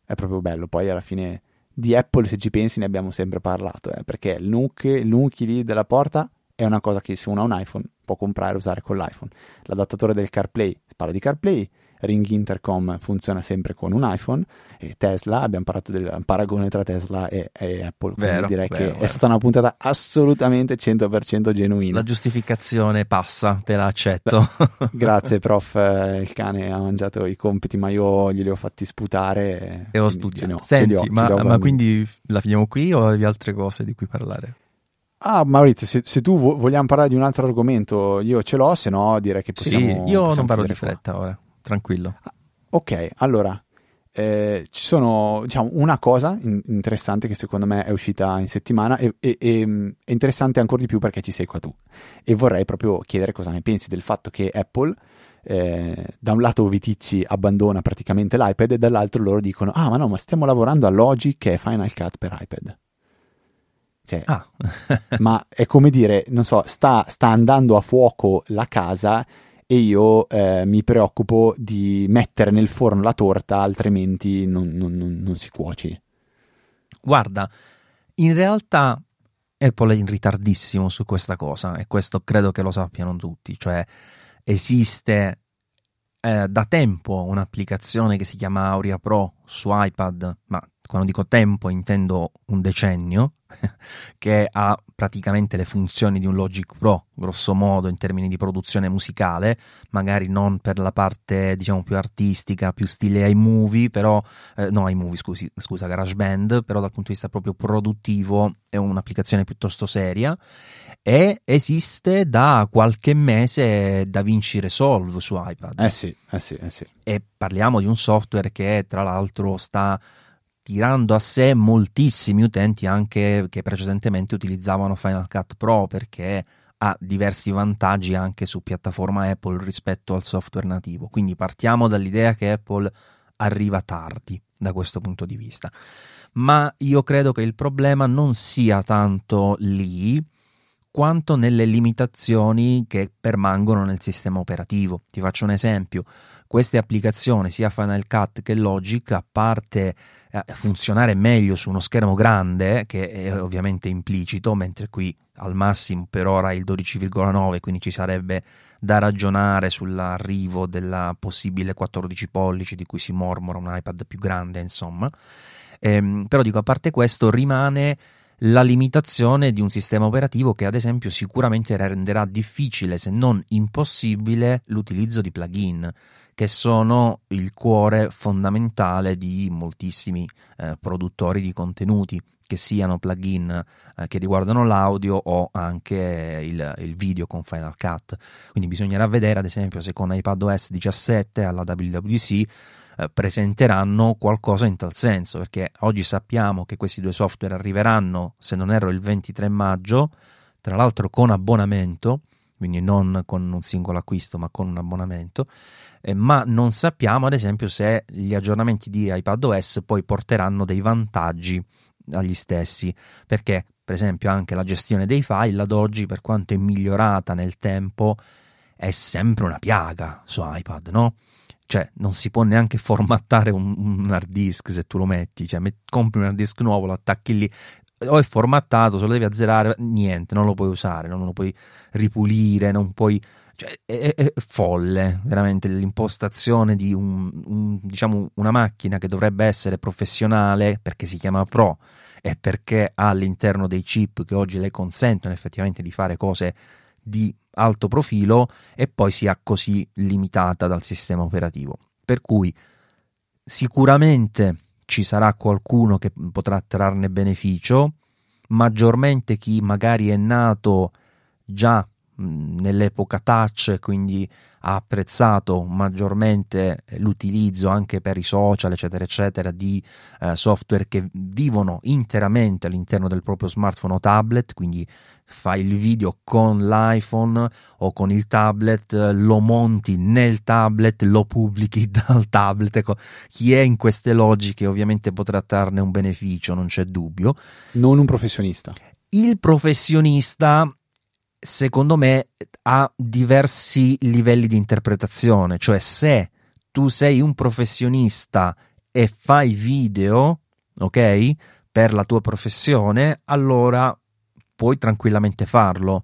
è, proprio bello. Poi alla fine di Apple, se ci pensi, ne abbiamo sempre parlato. Eh, perché il il NUC lì della porta è una cosa che se uno ha un iPhone può comprare e usare con l'iPhone. L'adattatore del CarPlay, parla di CarPlay Ring Intercom funziona sempre con un iPhone e Tesla, abbiamo parlato del paragone tra Tesla e, e Apple, quindi vero, direi vero, che vero. è stata una puntata assolutamente 100% genuina. La giustificazione passa, te la accetto. Beh, grazie prof, il cane ha mangiato i compiti ma io glieli ho fatti sputare e, ho studiato. Ho, Senti, ho, ma, ma quindi la finiamo qui o hai altre cose di cui parlare? Ah, Maurizio, se, se, tu vogliamo parlare di un altro argomento, io ce l'ho, se no direi che possiamo. Sì, io possiamo non parlo di fretta qua. ora tranquillo. Ah, ok, allora, eh, ci sono, diciamo, una cosa in- interessante che secondo me è uscita in settimana e, e, e, è interessante ancora di più perché ci sei qua tu. E vorrei proprio chiedere cosa ne pensi del fatto che Apple, eh, da un lato Viticci abbandona praticamente l'iPad e dall'altro loro dicono, ah ma no, ma stiamo lavorando a Logic e Final Cut per iPad. Cioè, ah. ma è come dire, non so, sta, sta andando a fuoco la casa e io eh, mi preoccupo di mettere nel forno la torta, altrimenti non, non, non, si cuoce. Guarda, in realtà Apple è in ritardissimo su questa cosa e questo credo che lo sappiano tutti, cioè esiste eh, da tempo un'applicazione che si chiama Aurea Pro su iPad, ma quando dico tempo intendo un decennio, che ha praticamente le funzioni di un Logic Pro, grosso modo in termini di produzione musicale, magari non per la parte diciamo più artistica, più stile iMovie, però eh, no iMovie scusi, scusa, GarageBand, però dal punto di vista proprio produttivo è un'applicazione piuttosto seria e esiste da qualche mese DaVinci Resolve su iPad. Eh sì, eh sì, eh sì. E parliamo di un software che tra l'altro sta tirando a sé moltissimi utenti anche che precedentemente utilizzavano Final Cut Pro perché ha diversi vantaggi anche su piattaforma Apple rispetto al software nativo. Quindi partiamo dall'idea che Apple arriva tardi da questo punto di vista. Ma io credo che il problema non sia tanto lì quanto nelle limitazioni che permangono nel sistema operativo. Ti faccio un esempio queste applicazioni, sia Final Cut che Logic, a parte eh, funzionare meglio su uno schermo grande, che è ovviamente implicito, mentre qui al massimo per ora il 12,9, quindi ci sarebbe da ragionare sull'arrivo della possibile 14 pollici di cui si mormora un iPad più grande, insomma. Ehm, però dico, a parte questo, rimane la limitazione di un sistema operativo che ad esempio sicuramente renderà difficile se non impossibile l'utilizzo di plugin che sono il cuore fondamentale di moltissimi eh, produttori di contenuti, che siano plugin eh, che riguardano l'audio o anche il, il, video con Final Cut. Quindi bisognerà vedere, ad esempio, se con iPadOS 17 alla WWDC eh, presenteranno qualcosa in tal senso, perché oggi sappiamo che questi due software arriveranno, se non erro, il 23 maggio, tra l'altro con abbonamento quindi non con un singolo acquisto ma con un abbonamento, eh, ma non sappiamo ad esempio se gli aggiornamenti di iPadOS poi porteranno dei vantaggi agli stessi, perché per esempio anche la gestione dei file ad oggi per quanto è migliorata nel tempo è sempre una piaga su iPad, no? Cioè, non si può neanche formattare un, un hard disk se tu lo metti, cioè met, compri un hard disk nuovo, lo attacchi lì, o è formattato, se lo devi azzerare, niente, non lo puoi usare, non lo puoi ripulire, non puoi cioè, è, è, folle veramente l'impostazione di un, un, diciamo, una macchina che dovrebbe essere professionale perché si chiama Pro e perché ha all'interno dei chip che oggi le consentono effettivamente di fare cose di alto profilo e poi sia così limitata dal sistema operativo. Per cui sicuramente ci sarà qualcuno che potrà trarne beneficio, maggiormente chi magari è nato già nell'epoca touch, quindi ha apprezzato maggiormente l'utilizzo anche per i social, eccetera, eccetera, di eh, software che vivono interamente all'interno del proprio smartphone o tablet, quindi fai il video con l'iPhone o con il tablet, lo monti nel tablet, lo pubblichi dal tablet. Ecco, chi è in queste logiche ovviamente potrà trarne un beneficio, non c'è dubbio. Non un professionista. Il professionista secondo me ha diversi livelli di interpretazione, cioè se tu sei un professionista e fai video, ok, per la tua professione, allora puoi tranquillamente farlo.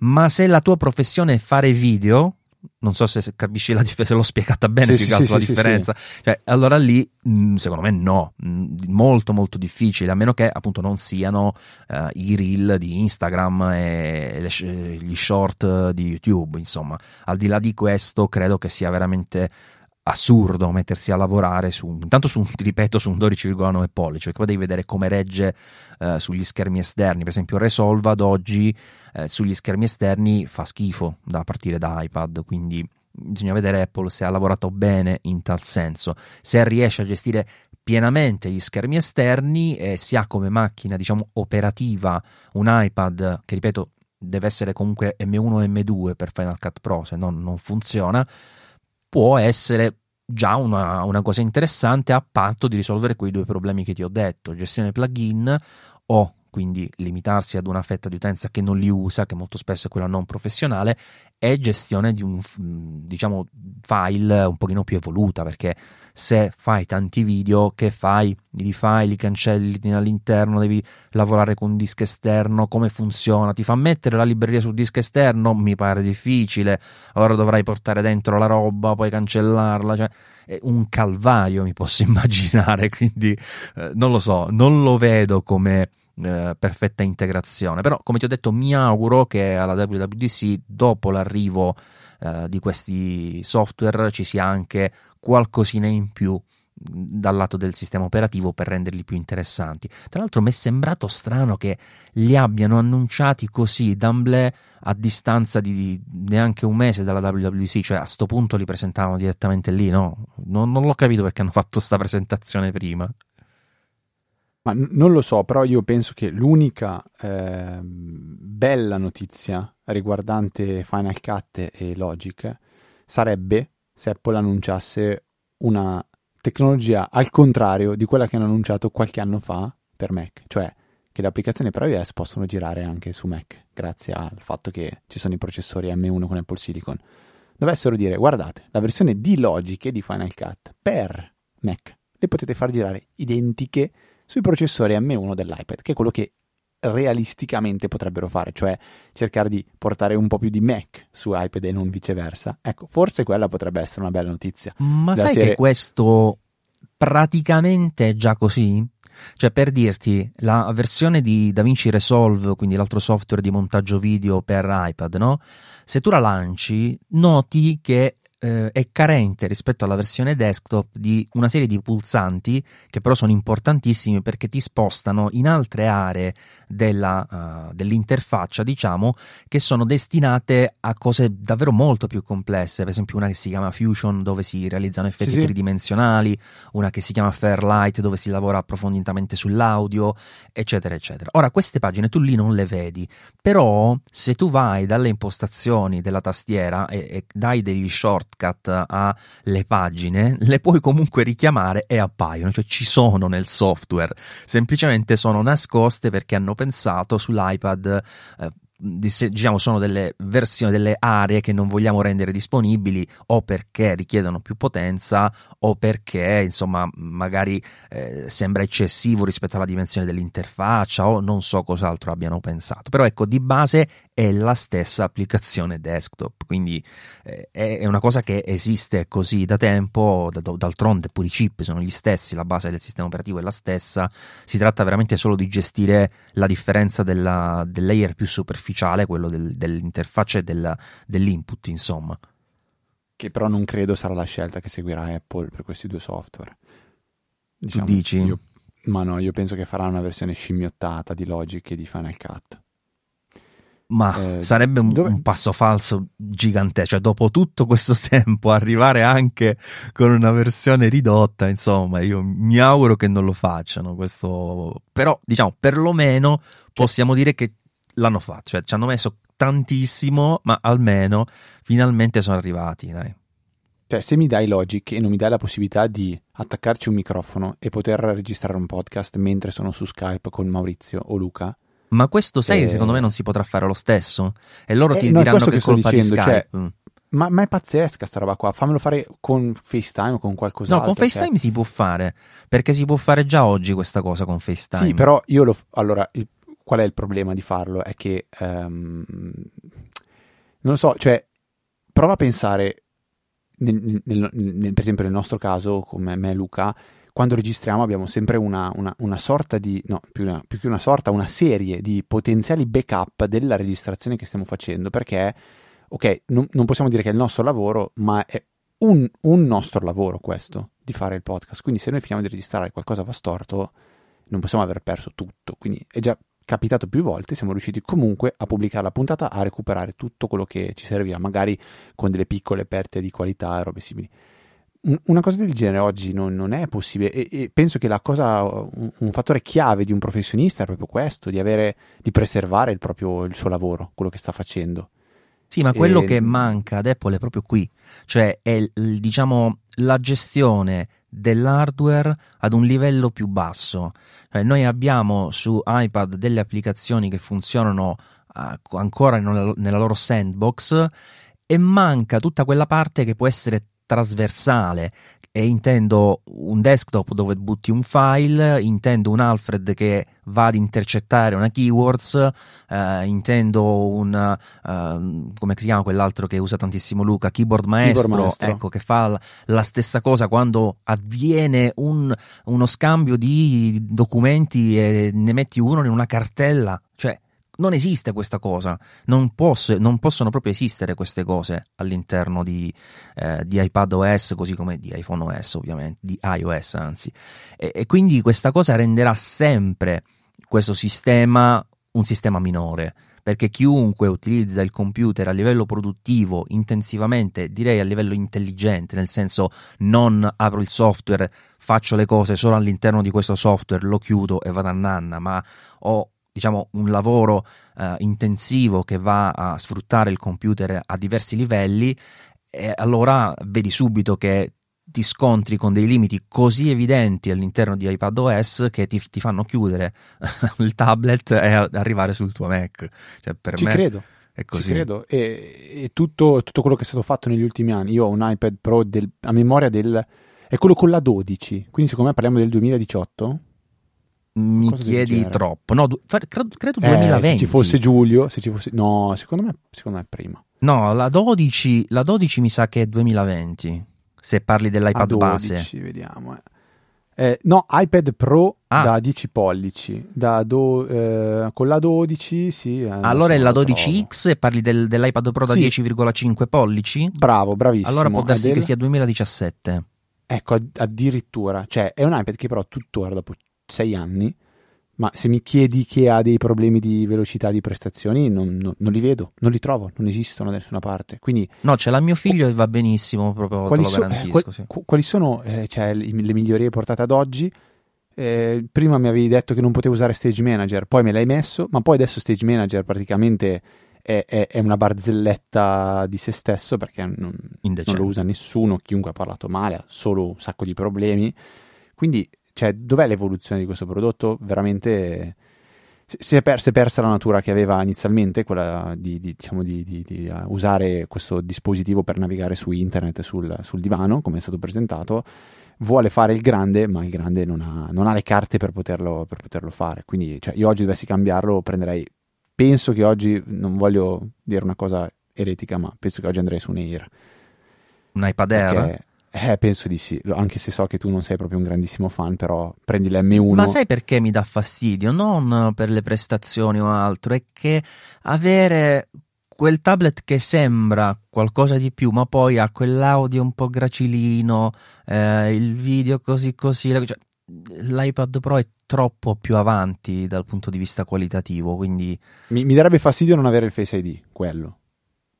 Ma se la tua professione è fare video, non so se capisci la differenza, se l'ho spiegata bene sì, più sì, sì, la differenza. Cioè, allora lì, mm, secondo me, no, mm, molto molto difficile, a meno che appunto non siano uh, i reel di Instagram e le, gli short di YouTube. Insomma, al di là di questo, credo che sia veramente assurdo mettersi a lavorare su, intanto su, ti ripeto, su un 12,9 pollici, perché poi devi vedere come regge eh, sugli schermi esterni. Per esempio, Resolve ad oggi eh, sugli schermi esterni fa schifo da partire da iPad, quindi bisogna vedere Apple se ha lavorato bene in tal senso, se riesce a gestire pienamente gli schermi esterni e si ha come macchina, diciamo, operativa un iPad che, ripeto, deve essere comunque M1 e M2 per Final Cut Pro, se no non funziona può essere già una, una, cosa interessante a patto di risolvere quei due problemi che ti ho detto, gestione plugin o quindi limitarsi ad una fetta di utenza che non li usa, che molto spesso è quella non professionale, e gestione di un diciamo file un pochino più evoluta, perché se fai tanti video, che fai? Li rifai, li cancelli all'interno, devi lavorare con un disco esterno, come funziona? Ti fa mettere la libreria sul disco esterno? Mi pare difficile, ora dovrai portare dentro la roba, poi cancellarla, cioè è un calvario mi posso immaginare, quindi eh, non lo so, non lo vedo come eh, perfetta integrazione. Però, come ti ho detto, mi auguro che alla WWDC, dopo l'arrivo eh, di questi software, ci sia anche qualcosina in più dal lato del sistema operativo per renderli più interessanti. Tra l'altro mi è sembrato strano che li abbiano annunciati così d'amblè a distanza di neanche un mese dalla WWDC, cioè a sto punto li presentavano direttamente lì, no? Non, non l'ho capito perché hanno fatto questa presentazione prima. Ma n- non lo so, però io penso che l'unica eh, bella notizia riguardante Final Cut e Logic sarebbe se Apple annunciasse una tecnologia al contrario di quella che hanno annunciato qualche anno fa per Mac, cioè che le applicazioni per iOS possono girare anche su Mac, grazie al fatto che ci sono i processori M1 con Apple Silicon. Dovessero dire, guardate, la versione di Logic e di Final Cut per Mac le potete far girare identiche sui processori M1 dell'iPad, che è quello che realisticamente potrebbero fare, cioè cercare di portare un po' più di Mac su iPad e non viceversa. Ecco, forse quella potrebbe essere una bella notizia. Ma sai serie... che questo praticamente è già così? Cioè, per dirti, la versione di DaVinci Resolve, quindi l'altro software di montaggio video per iPad, no? Se tu la lanci, noti che eh, è carente rispetto alla versione desktop di una serie di pulsanti che però sono importantissimi perché ti spostano in altre aree della, uh, dell'interfaccia, diciamo, che sono destinate a cose davvero molto più complesse. Per esempio, una che si chiama Fusion, dove si realizzano effetti sì, tridimensionali, una che si chiama Fairlight, dove si lavora approfonditamente sull'audio, eccetera, eccetera. Ora, queste pagine tu lì non le vedi, però se tu vai dalle impostazioni della tastiera e, e dai degli shortcut alle pagine, le puoi comunque richiamare e appaiono, cioè ci sono nel software, semplicemente sono nascoste perché hanno pensato sull'iPad eh, diciamo sono delle versioni delle aree che non vogliamo rendere disponibili o perché richiedono più potenza o perché insomma magari eh, sembra eccessivo rispetto alla dimensione dell'interfaccia o non so cos'altro abbiano pensato però ecco di base è la stessa applicazione desktop quindi eh, è una cosa che esiste così da tempo d'altronde pure i chip sono gli stessi la base del sistema operativo è la stessa si tratta veramente solo di gestire la differenza della, del layer più superficiale quello del, dell'interfaccia e del, dell'input, insomma. Che però non credo sarà la scelta che seguirà Apple per questi due software. Diciamo, tu dici? Io, ma no, io penso che farà una versione scimmiottata di Logic e di Final Cut. Ma eh, sarebbe un, un, passo falso gigantesco. Cioè, dopo tutto questo tempo, arrivare anche con una versione ridotta, insomma, io mi auguro che non lo facciano. Questo... Però, diciamo, perlomeno possiamo dire che l'hanno fatto, cioè ci hanno messo tantissimo, ma almeno finalmente sono arrivati, dai. Cioè, se mi dai Logic e non mi dai la possibilità di attaccarci un microfono e poter registrare un podcast mentre sono su Skype con Maurizio o Luca. Ma questo sai, eh... secondo me non si potrà fare lo stesso. E loro eh, ti no, diranno che, che è colpa dicendo, di Skype. Cioè, ma, ma, è pazzesca sta roba qua. Fammelo fare con FaceTime o con qualcos'altro. No, con FaceTime cioè... si può fare. Perché si può fare già oggi questa cosa con FaceTime. Sì, però io lo. Allora, il qual è il problema di farlo? È che, um, non lo so, cioè, prova a pensare, nel, nel, nel, per esempio nel nostro caso, come me e Luca, quando registriamo abbiamo sempre una, una, una sorta di, no, più, una, più, che una sorta, una serie di potenziali backup della registrazione che stiamo facendo, perché, ok, non, non possiamo dire che è il nostro lavoro, ma è un, un nostro lavoro questo, di fare il podcast. Quindi se noi finiamo di registrare qualcosa va storto, non possiamo aver perso tutto. Quindi è già capitato più volte, siamo riusciti comunque a pubblicare la puntata, a recuperare tutto quello che ci serviva, magari con delle piccole perte di qualità e robe simili. Una cosa del genere oggi non, non è possibile e, e, penso che la cosa, un, un, fattore chiave di un professionista è proprio questo, di, avere, di preservare il, proprio, il suo lavoro, quello che sta facendo. Sì, ma quello e... che manca ad Apple è proprio qui, cioè è diciamo la gestione dell'hardware ad un livello più basso. Cioè, noi abbiamo su iPad delle applicazioni che funzionano uh, ancora nella loro sandbox e manca tutta quella parte che può essere trasversale, e intendo un desktop dove butti un file, intendo un Alfred che va ad intercettare una keywords, eh, intendo un uh, come si chiama quell'altro che usa tantissimo Luca, keyboard maestro, keyboard maestro. ecco che fa la stessa cosa quando avviene un, uno scambio di documenti e ne metti uno in una cartella, cioè non esiste questa cosa, non, posso, non, possono proprio esistere queste cose all'interno di, eh, di iPad OS, così come di iPhone OS ovviamente, di iOS anzi. E, e quindi questa cosa renderà sempre questo sistema un sistema minore perché chiunque utilizza il computer a livello produttivo intensivamente, direi a livello intelligente, nel senso non apro il software, faccio le cose solo all'interno di questo software, lo chiudo e vado a nanna, ma ho diciamo, un lavoro eh, intensivo che va a sfruttare il computer a diversi livelli, e allora vedi subito che ti scontri con dei limiti così evidenti all'interno di iPadOS che ti, ti fanno chiudere il tablet e arrivare sul tuo Mac. Cioè, per Ci me credo. È così. Ci credo. E, e tutto, tutto, quello che è stato fatto negli ultimi anni. Io ho un iPad Pro del, a memoria del... è quello con la 12, quindi secondo me parliamo del 2018 mi chiedi troppo. No, du- credo, credo 2020. Eh, se ci fosse Giulio, se ci fosse... no, secondo me, secondo me è prima. No, la 12, la 12 mi sa che è 2020. Se parli dell'iPad 12, base. vediamo. Eh. Eh, no, iPad Pro Ah. da 10 pollici, da do- eh, con la 12, sì. eh, Allora è la lo 12X e parli del- dell'iPad Pro da Sì. 10,5 pollici? Bravo, bravissimo. Allora può darsi del- che sia 2017. Ecco, ad- addirittura, cioè è un iPad che però tuttora dopo 6 anni, ma se mi chiedi che ha dei problemi di velocità di prestazioni, non, non- non li vedo, non li trovo, non esistono da nessuna parte. Quindi No, c'è la mio figlio e va benissimo, proprio quali, te lo so- eh, garantisco. qual- sì. qu- quali sono eh, cioè, le, migliorie portate ad oggi? Eh, prima mi avevi detto che non potevo usare Stage Manager, poi me l'hai messo, ma poi adesso Stage Manager praticamente è, è- è una barzelletta di se stesso perché non, non lo usa nessuno, chiunque ha parlato male, ha solo un sacco di problemi. Quindi, cioè, dov'è l'evoluzione di questo prodotto? Veramente si- è, per- si è persa la natura che aveva inizialmente, quella di, di, diciamo, di, di- di, eh, usare questo dispositivo per navigare su internet sul, sul divano, come è stato presentato. Vuole fare il grande, ma il grande non ha, non ha le carte per poterlo, per poterlo fare. Quindi, cioè, io oggi dovessi cambiarlo, prenderei. Penso che oggi, non voglio dire una cosa eretica, ma penso che oggi andrei su un Air. Un iPad Air? Perché, eh, penso di sì, anche se so che tu non sei proprio un grandissimo fan, però prendi l'M1. Ma sai perché mi dà fastidio? Non per le prestazioni o altro, è che avere quel tablet che sembra qualcosa di più, ma poi ha quell'audio un po' gracilino, eh, il video così così. cioè, l'iPad Pro è troppo più avanti dal punto di vista qualitativo, quindi Mi, mi darebbe fastidio non avere il Face ID, quello.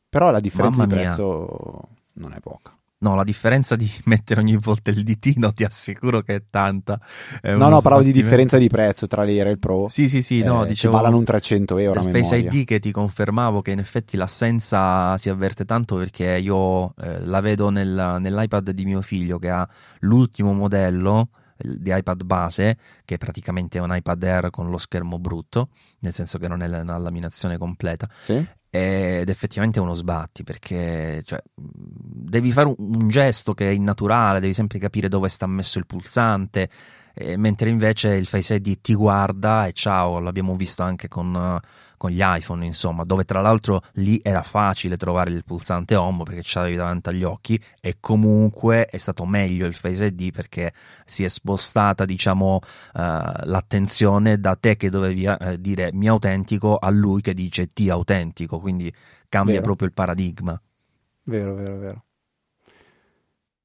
Però la differenza Mamma di mia. prezzo non è poca. No, la differenza di mettere ogni volta il ditino ti assicuro che è tanta. È no, no, parlavo di differenza di prezzo tra l'Air e il Pro. Sì, sì, sì, no, Eh, dicevo... Ci ballano un 300 euro a del Face. ID che ti confermavo che in effetti l'assenza si avverte tanto perché io eh, la vedo nel- nell'iPad di mio figlio che ha l'ultimo modello di iPad base che praticamente è un iPad Air con lo schermo brutto nel senso che non è la, una laminazione completa Sì? Ed effettivamente è uno sbatti perché cioè, devi fare un, un gesto che è innaturale, devi sempre capire dove sta messo il pulsante, eh, mentre invece il Face ID ti guarda e ciao, l'abbiamo visto anche con, con gli iPhone, insomma, dove tra l'altro lì era facile trovare il pulsante home perché ce l'avevi davanti agli occhi e comunque è stato meglio il Face ID perché si è spostata, diciamo, eh, l'attenzione da te che dovevi eh, dire mi autentico a lui che dice ti autentico, quindi cambia Vero. proprio il paradigma. Vero, vero, vero.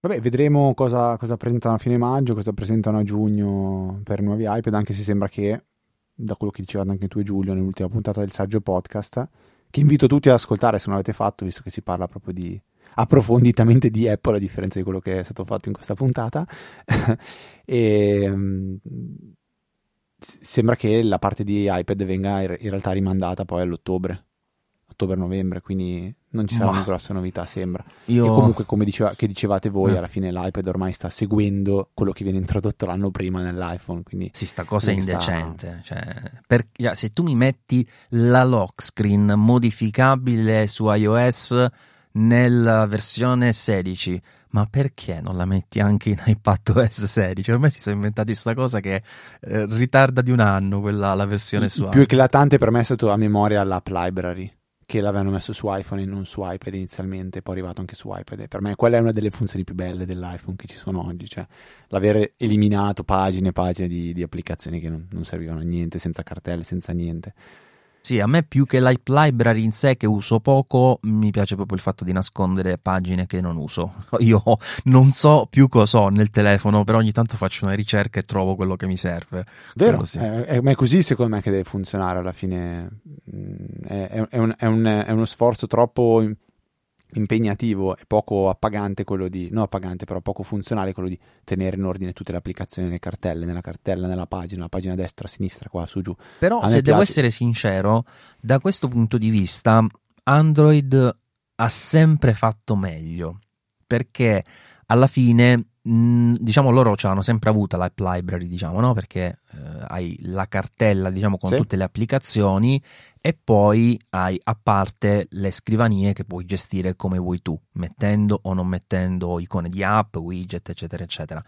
Vabbè, vedremo cosa, cosa presentano a fine maggio, cosa presentano a giugno per nuovi iPad, anche se sembra che, da quello che dicevate anche tu e Giulio nell'ultima puntata del saggio podcast, che invito tutti ad ascoltare se non l'avete fatto, visto che si parla proprio di approfonditamente di Apple, a differenza di quello che è stato fatto in questa puntata. e s- sembra che la parte di iPad venga in realtà rimandata poi all'ottobre, ottobre-novembre, quindi non ci saranno Ma- grosse novità, sembra. Io Che comunque, come diceva- che dicevate voi, Eh. alla fine l'iPad ormai sta seguendo quello che viene introdotto l'anno prima nell'iPhone, quindi Sì, sta cosa è che sta- indecente. Cioè, per- cioè, se tu mi metti la lock screen modificabile su iOS nella versione 16, ma perché non la metti anche in iPadOS 16? Ormai si sono inventati questa cosa che eh, ritarda di un anno quella, la versione il su più eclatante per me è stato a memoria l'app library, che l'avevano messo su iPhone e non su iPad inizialmente, poi è arrivato anche su iPad. Per me quella è una delle funzioni più belle dell'iPhone che ci sono oggi, cioè l'aver eliminato pagine e pagine di, di applicazioni che non, non servivano a niente, senza cartelle, senza niente. Sì, a me più che l'Hype Library in sé che uso poco, mi piace proprio il fatto di nascondere pagine che non uso. Io non so più cosa ho nel telefono, però ogni tanto faccio una ricerca e trovo quello che mi serve. Vero, sì. è, è- ma è così secondo me che deve funzionare alla fine. Mm, È, è- un- è un- è uno sforzo troppo impegnativo e poco appagante quello di, no appagante però poco funzionale quello di tenere in ordine tutte le applicazioni nelle cartelle, nella cartella, nella pagina, la pagina destra, sinistra, qua, su, giù. Però, A se devo piace. essere sincero, da questo punto di vista, Android ha sempre fatto meglio. Perché alla fine, diciamo, loro ce l'hanno sempre avuta l'app library, diciamo, no? Perché eh, hai la cartella, diciamo, con Sì. tutte le applicazioni e poi hai a parte le scrivanie che puoi gestire come vuoi tu, mettendo o non mettendo icone di app, widget, eccetera, eccetera.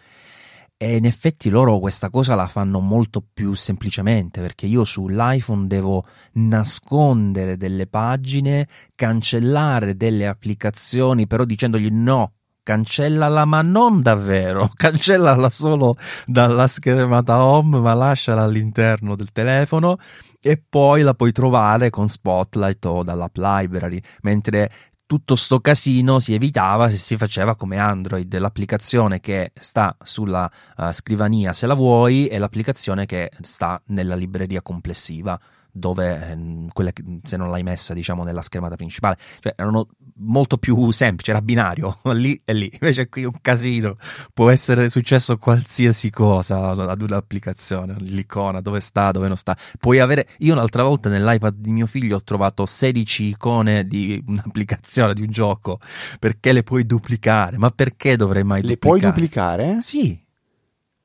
E in effetti loro questa cosa la fanno molto più semplicemente perché io sull'iPhone devo nascondere delle pagine, cancellare delle applicazioni, però dicendogli no, cancellala, ma non davvero, cancellala solo dalla schermata home, ma lasciala all'interno del telefono e poi la puoi trovare con Spotlight o dall'app library, mentre tutto sto casino si evitava se si faceva come Android, l'applicazione che sta sulla uh, scrivania se la vuoi e l'applicazione che sta nella libreria complessiva dove ehm, quelle, se non l'hai messa diciamo nella schermata principale. Cioè erano molto più semplici era binario lì e lì. Invece qui un casino. Può essere successo qualsiasi cosa ad un'applicazione l'icona dove sta dove non sta. Puoi avere io un'altra volta nell'iPad di mio figlio ho trovato 16 icone di un'applicazione di un gioco. Perché le puoi duplicare? Ma perché dovrei mai le duplicare? puoi duplicare? sì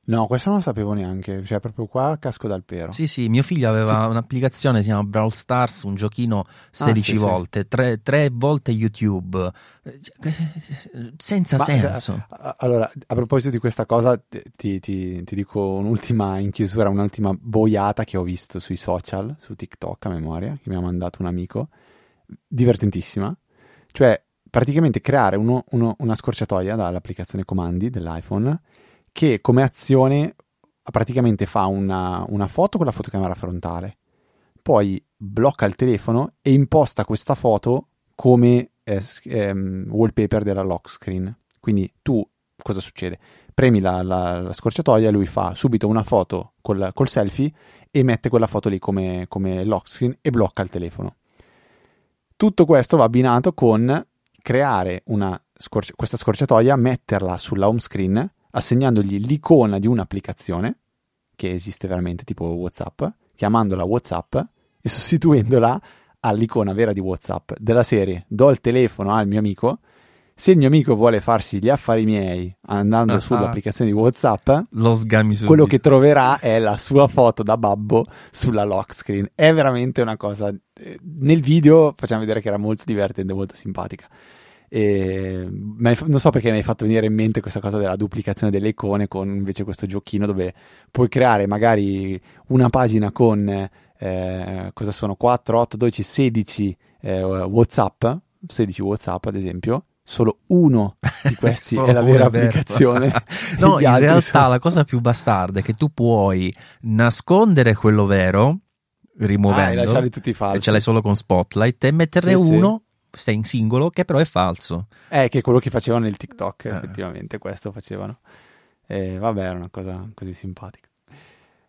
No, questo non lo sapevo neanche, cioè proprio qua casco dal pero. Sì, sì, mio figlio aveva un'applicazione, si chiama Brawl Stars, un giochino 16 ah, sì, volte, sì. Tre, tre, volte YouTube, senza Ma, senso. Allora, a proposito di questa cosa, ti, ti, ti, dico un'ultima in chiusura, un'ultima boiata che ho visto sui social, su TikTok a memoria, che mi ha mandato un amico, divertentissima, cioè praticamente creare uno, uno, una scorciatoia dall'applicazione comandi dell'iPhone che come azione praticamente fa una, una foto con la fotocamera frontale, poi blocca il telefono e imposta questa foto come eh, ehm, wallpaper della lock screen. Quindi tu cosa succede? Premi la, la, la scorciatoia, lui fa subito una foto col, col, selfie e mette quella foto lì come, come lock screen e blocca il telefono. Tutto questo va abbinato con creare una scorci- questa scorciatoia, metterla sulla home screen assegnandogli l'icona di un'applicazione che esiste veramente, tipo WhatsApp, chiamandola WhatsApp e sostituendola all'icona vera di WhatsApp della serie do il telefono al mio amico. Se il mio amico vuole farsi gli affari miei andando uh-huh. sull'applicazione di WhatsApp, lo sgami subito. quello che troverà è la sua foto da babbo sulla lock screen. È veramente una cosa. Eh, nel video facciamo vedere che era molto divertente, molto simpatica. E, non so perché mi hai fatto venire in mente questa cosa della duplicazione delle icone con invece questo giochino dove puoi creare magari una pagina con eh, cosa sono 4, 8, 12, 16 eh, WhatsApp, 16 WhatsApp ad esempio. Solo uno di questi è la vera applicazione. no, in realtà sono... la cosa più bastarda è che tu puoi nascondere quello vero rimuovendo ah, e lasciarli tutti falsi. ce l'hai solo con Spotlight e metterne sì, uno sì sei in singolo, che però è falso. Eh, che è quello che facevano nel TikTok, eh. effettivamente, questo facevano. E vabbè, era una cosa così simpatica.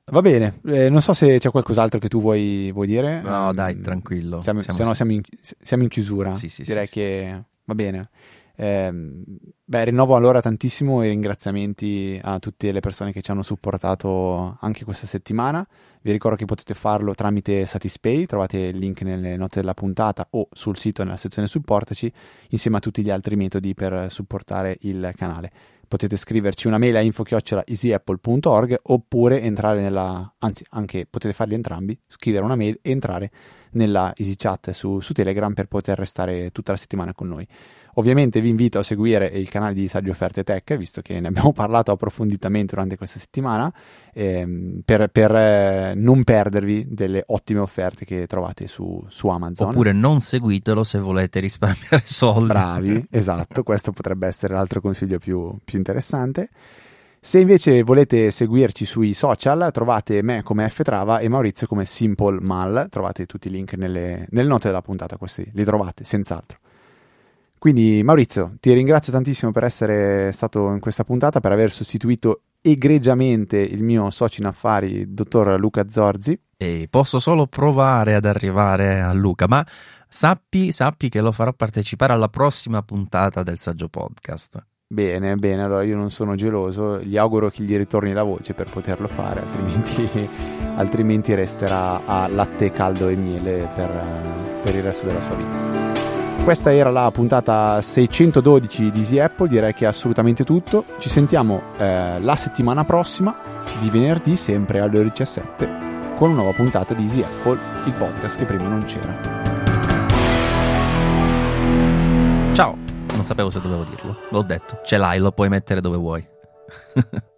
Va bene, eh, non so se c'è qualcos'altro che tu vuoi, vuoi dire. No, dai, tranquillo. Siamo, siamo, se no siamo in, siamo in chiusura. Sì, sì, Direi sì, che va bene. Eh, beh, rinnovo allora tantissimo i ringraziamenti a tutte le persone che ci hanno supportato anche questa settimana. Vi ricordo che potete farlo tramite Satispay, trovate il link nelle note della puntata o sul sito nella sezione supportaci, insieme a tutti gli altri metodi per supportare il canale. Potete scriverci una mail a info-easyapple.org oppure entrare nella, anzi anche potete farli entrambi, scrivere una mail e entrare nella EasyChat su, su Telegram per poter restare tutta la settimana con noi. Ovviamente vi invito a seguire il canale di Saggio Offerte Tech, visto che ne abbiamo parlato approfonditamente durante questa settimana, ehm, per, per eh, non perdervi delle ottime offerte che trovate su, su, Amazon. Oppure non seguitelo se volete risparmiare soldi. Bravi, esatto, questo potrebbe essere l'altro consiglio più, più interessante. Se invece volete seguirci sui social, trovate me come Ftrava e Maurizio come Simple Mal. Trovate tutti i link nelle, nelle note della puntata, questi li trovate senz'altro. Quindi Maurizio, ti ringrazio tantissimo per essere stato in questa puntata, per aver sostituito egregiamente il mio socio in affari, dottor Luca Zorzi. E posso solo provare ad arrivare a Luca, ma sappi, sappi che lo farò partecipare alla prossima puntata del Saggio Podcast. Bene, bene, allora io non sono geloso, gli auguro che gli ritorni la voce per poterlo fare, altrimenti, altrimenti resterà a latte caldo e miele per, per il resto della sua vita. Questa era la puntata 612 di Easy Apple, direi che è assolutamente tutto. Ci sentiamo eh, la settimana prossima, di venerdì, sempre alle ore 17, con una nuova puntata di Easy Apple, il podcast che prima non c'era. Ciao, non sapevo se dovevo dirlo, l'ho detto, ce l'hai, lo puoi mettere dove vuoi.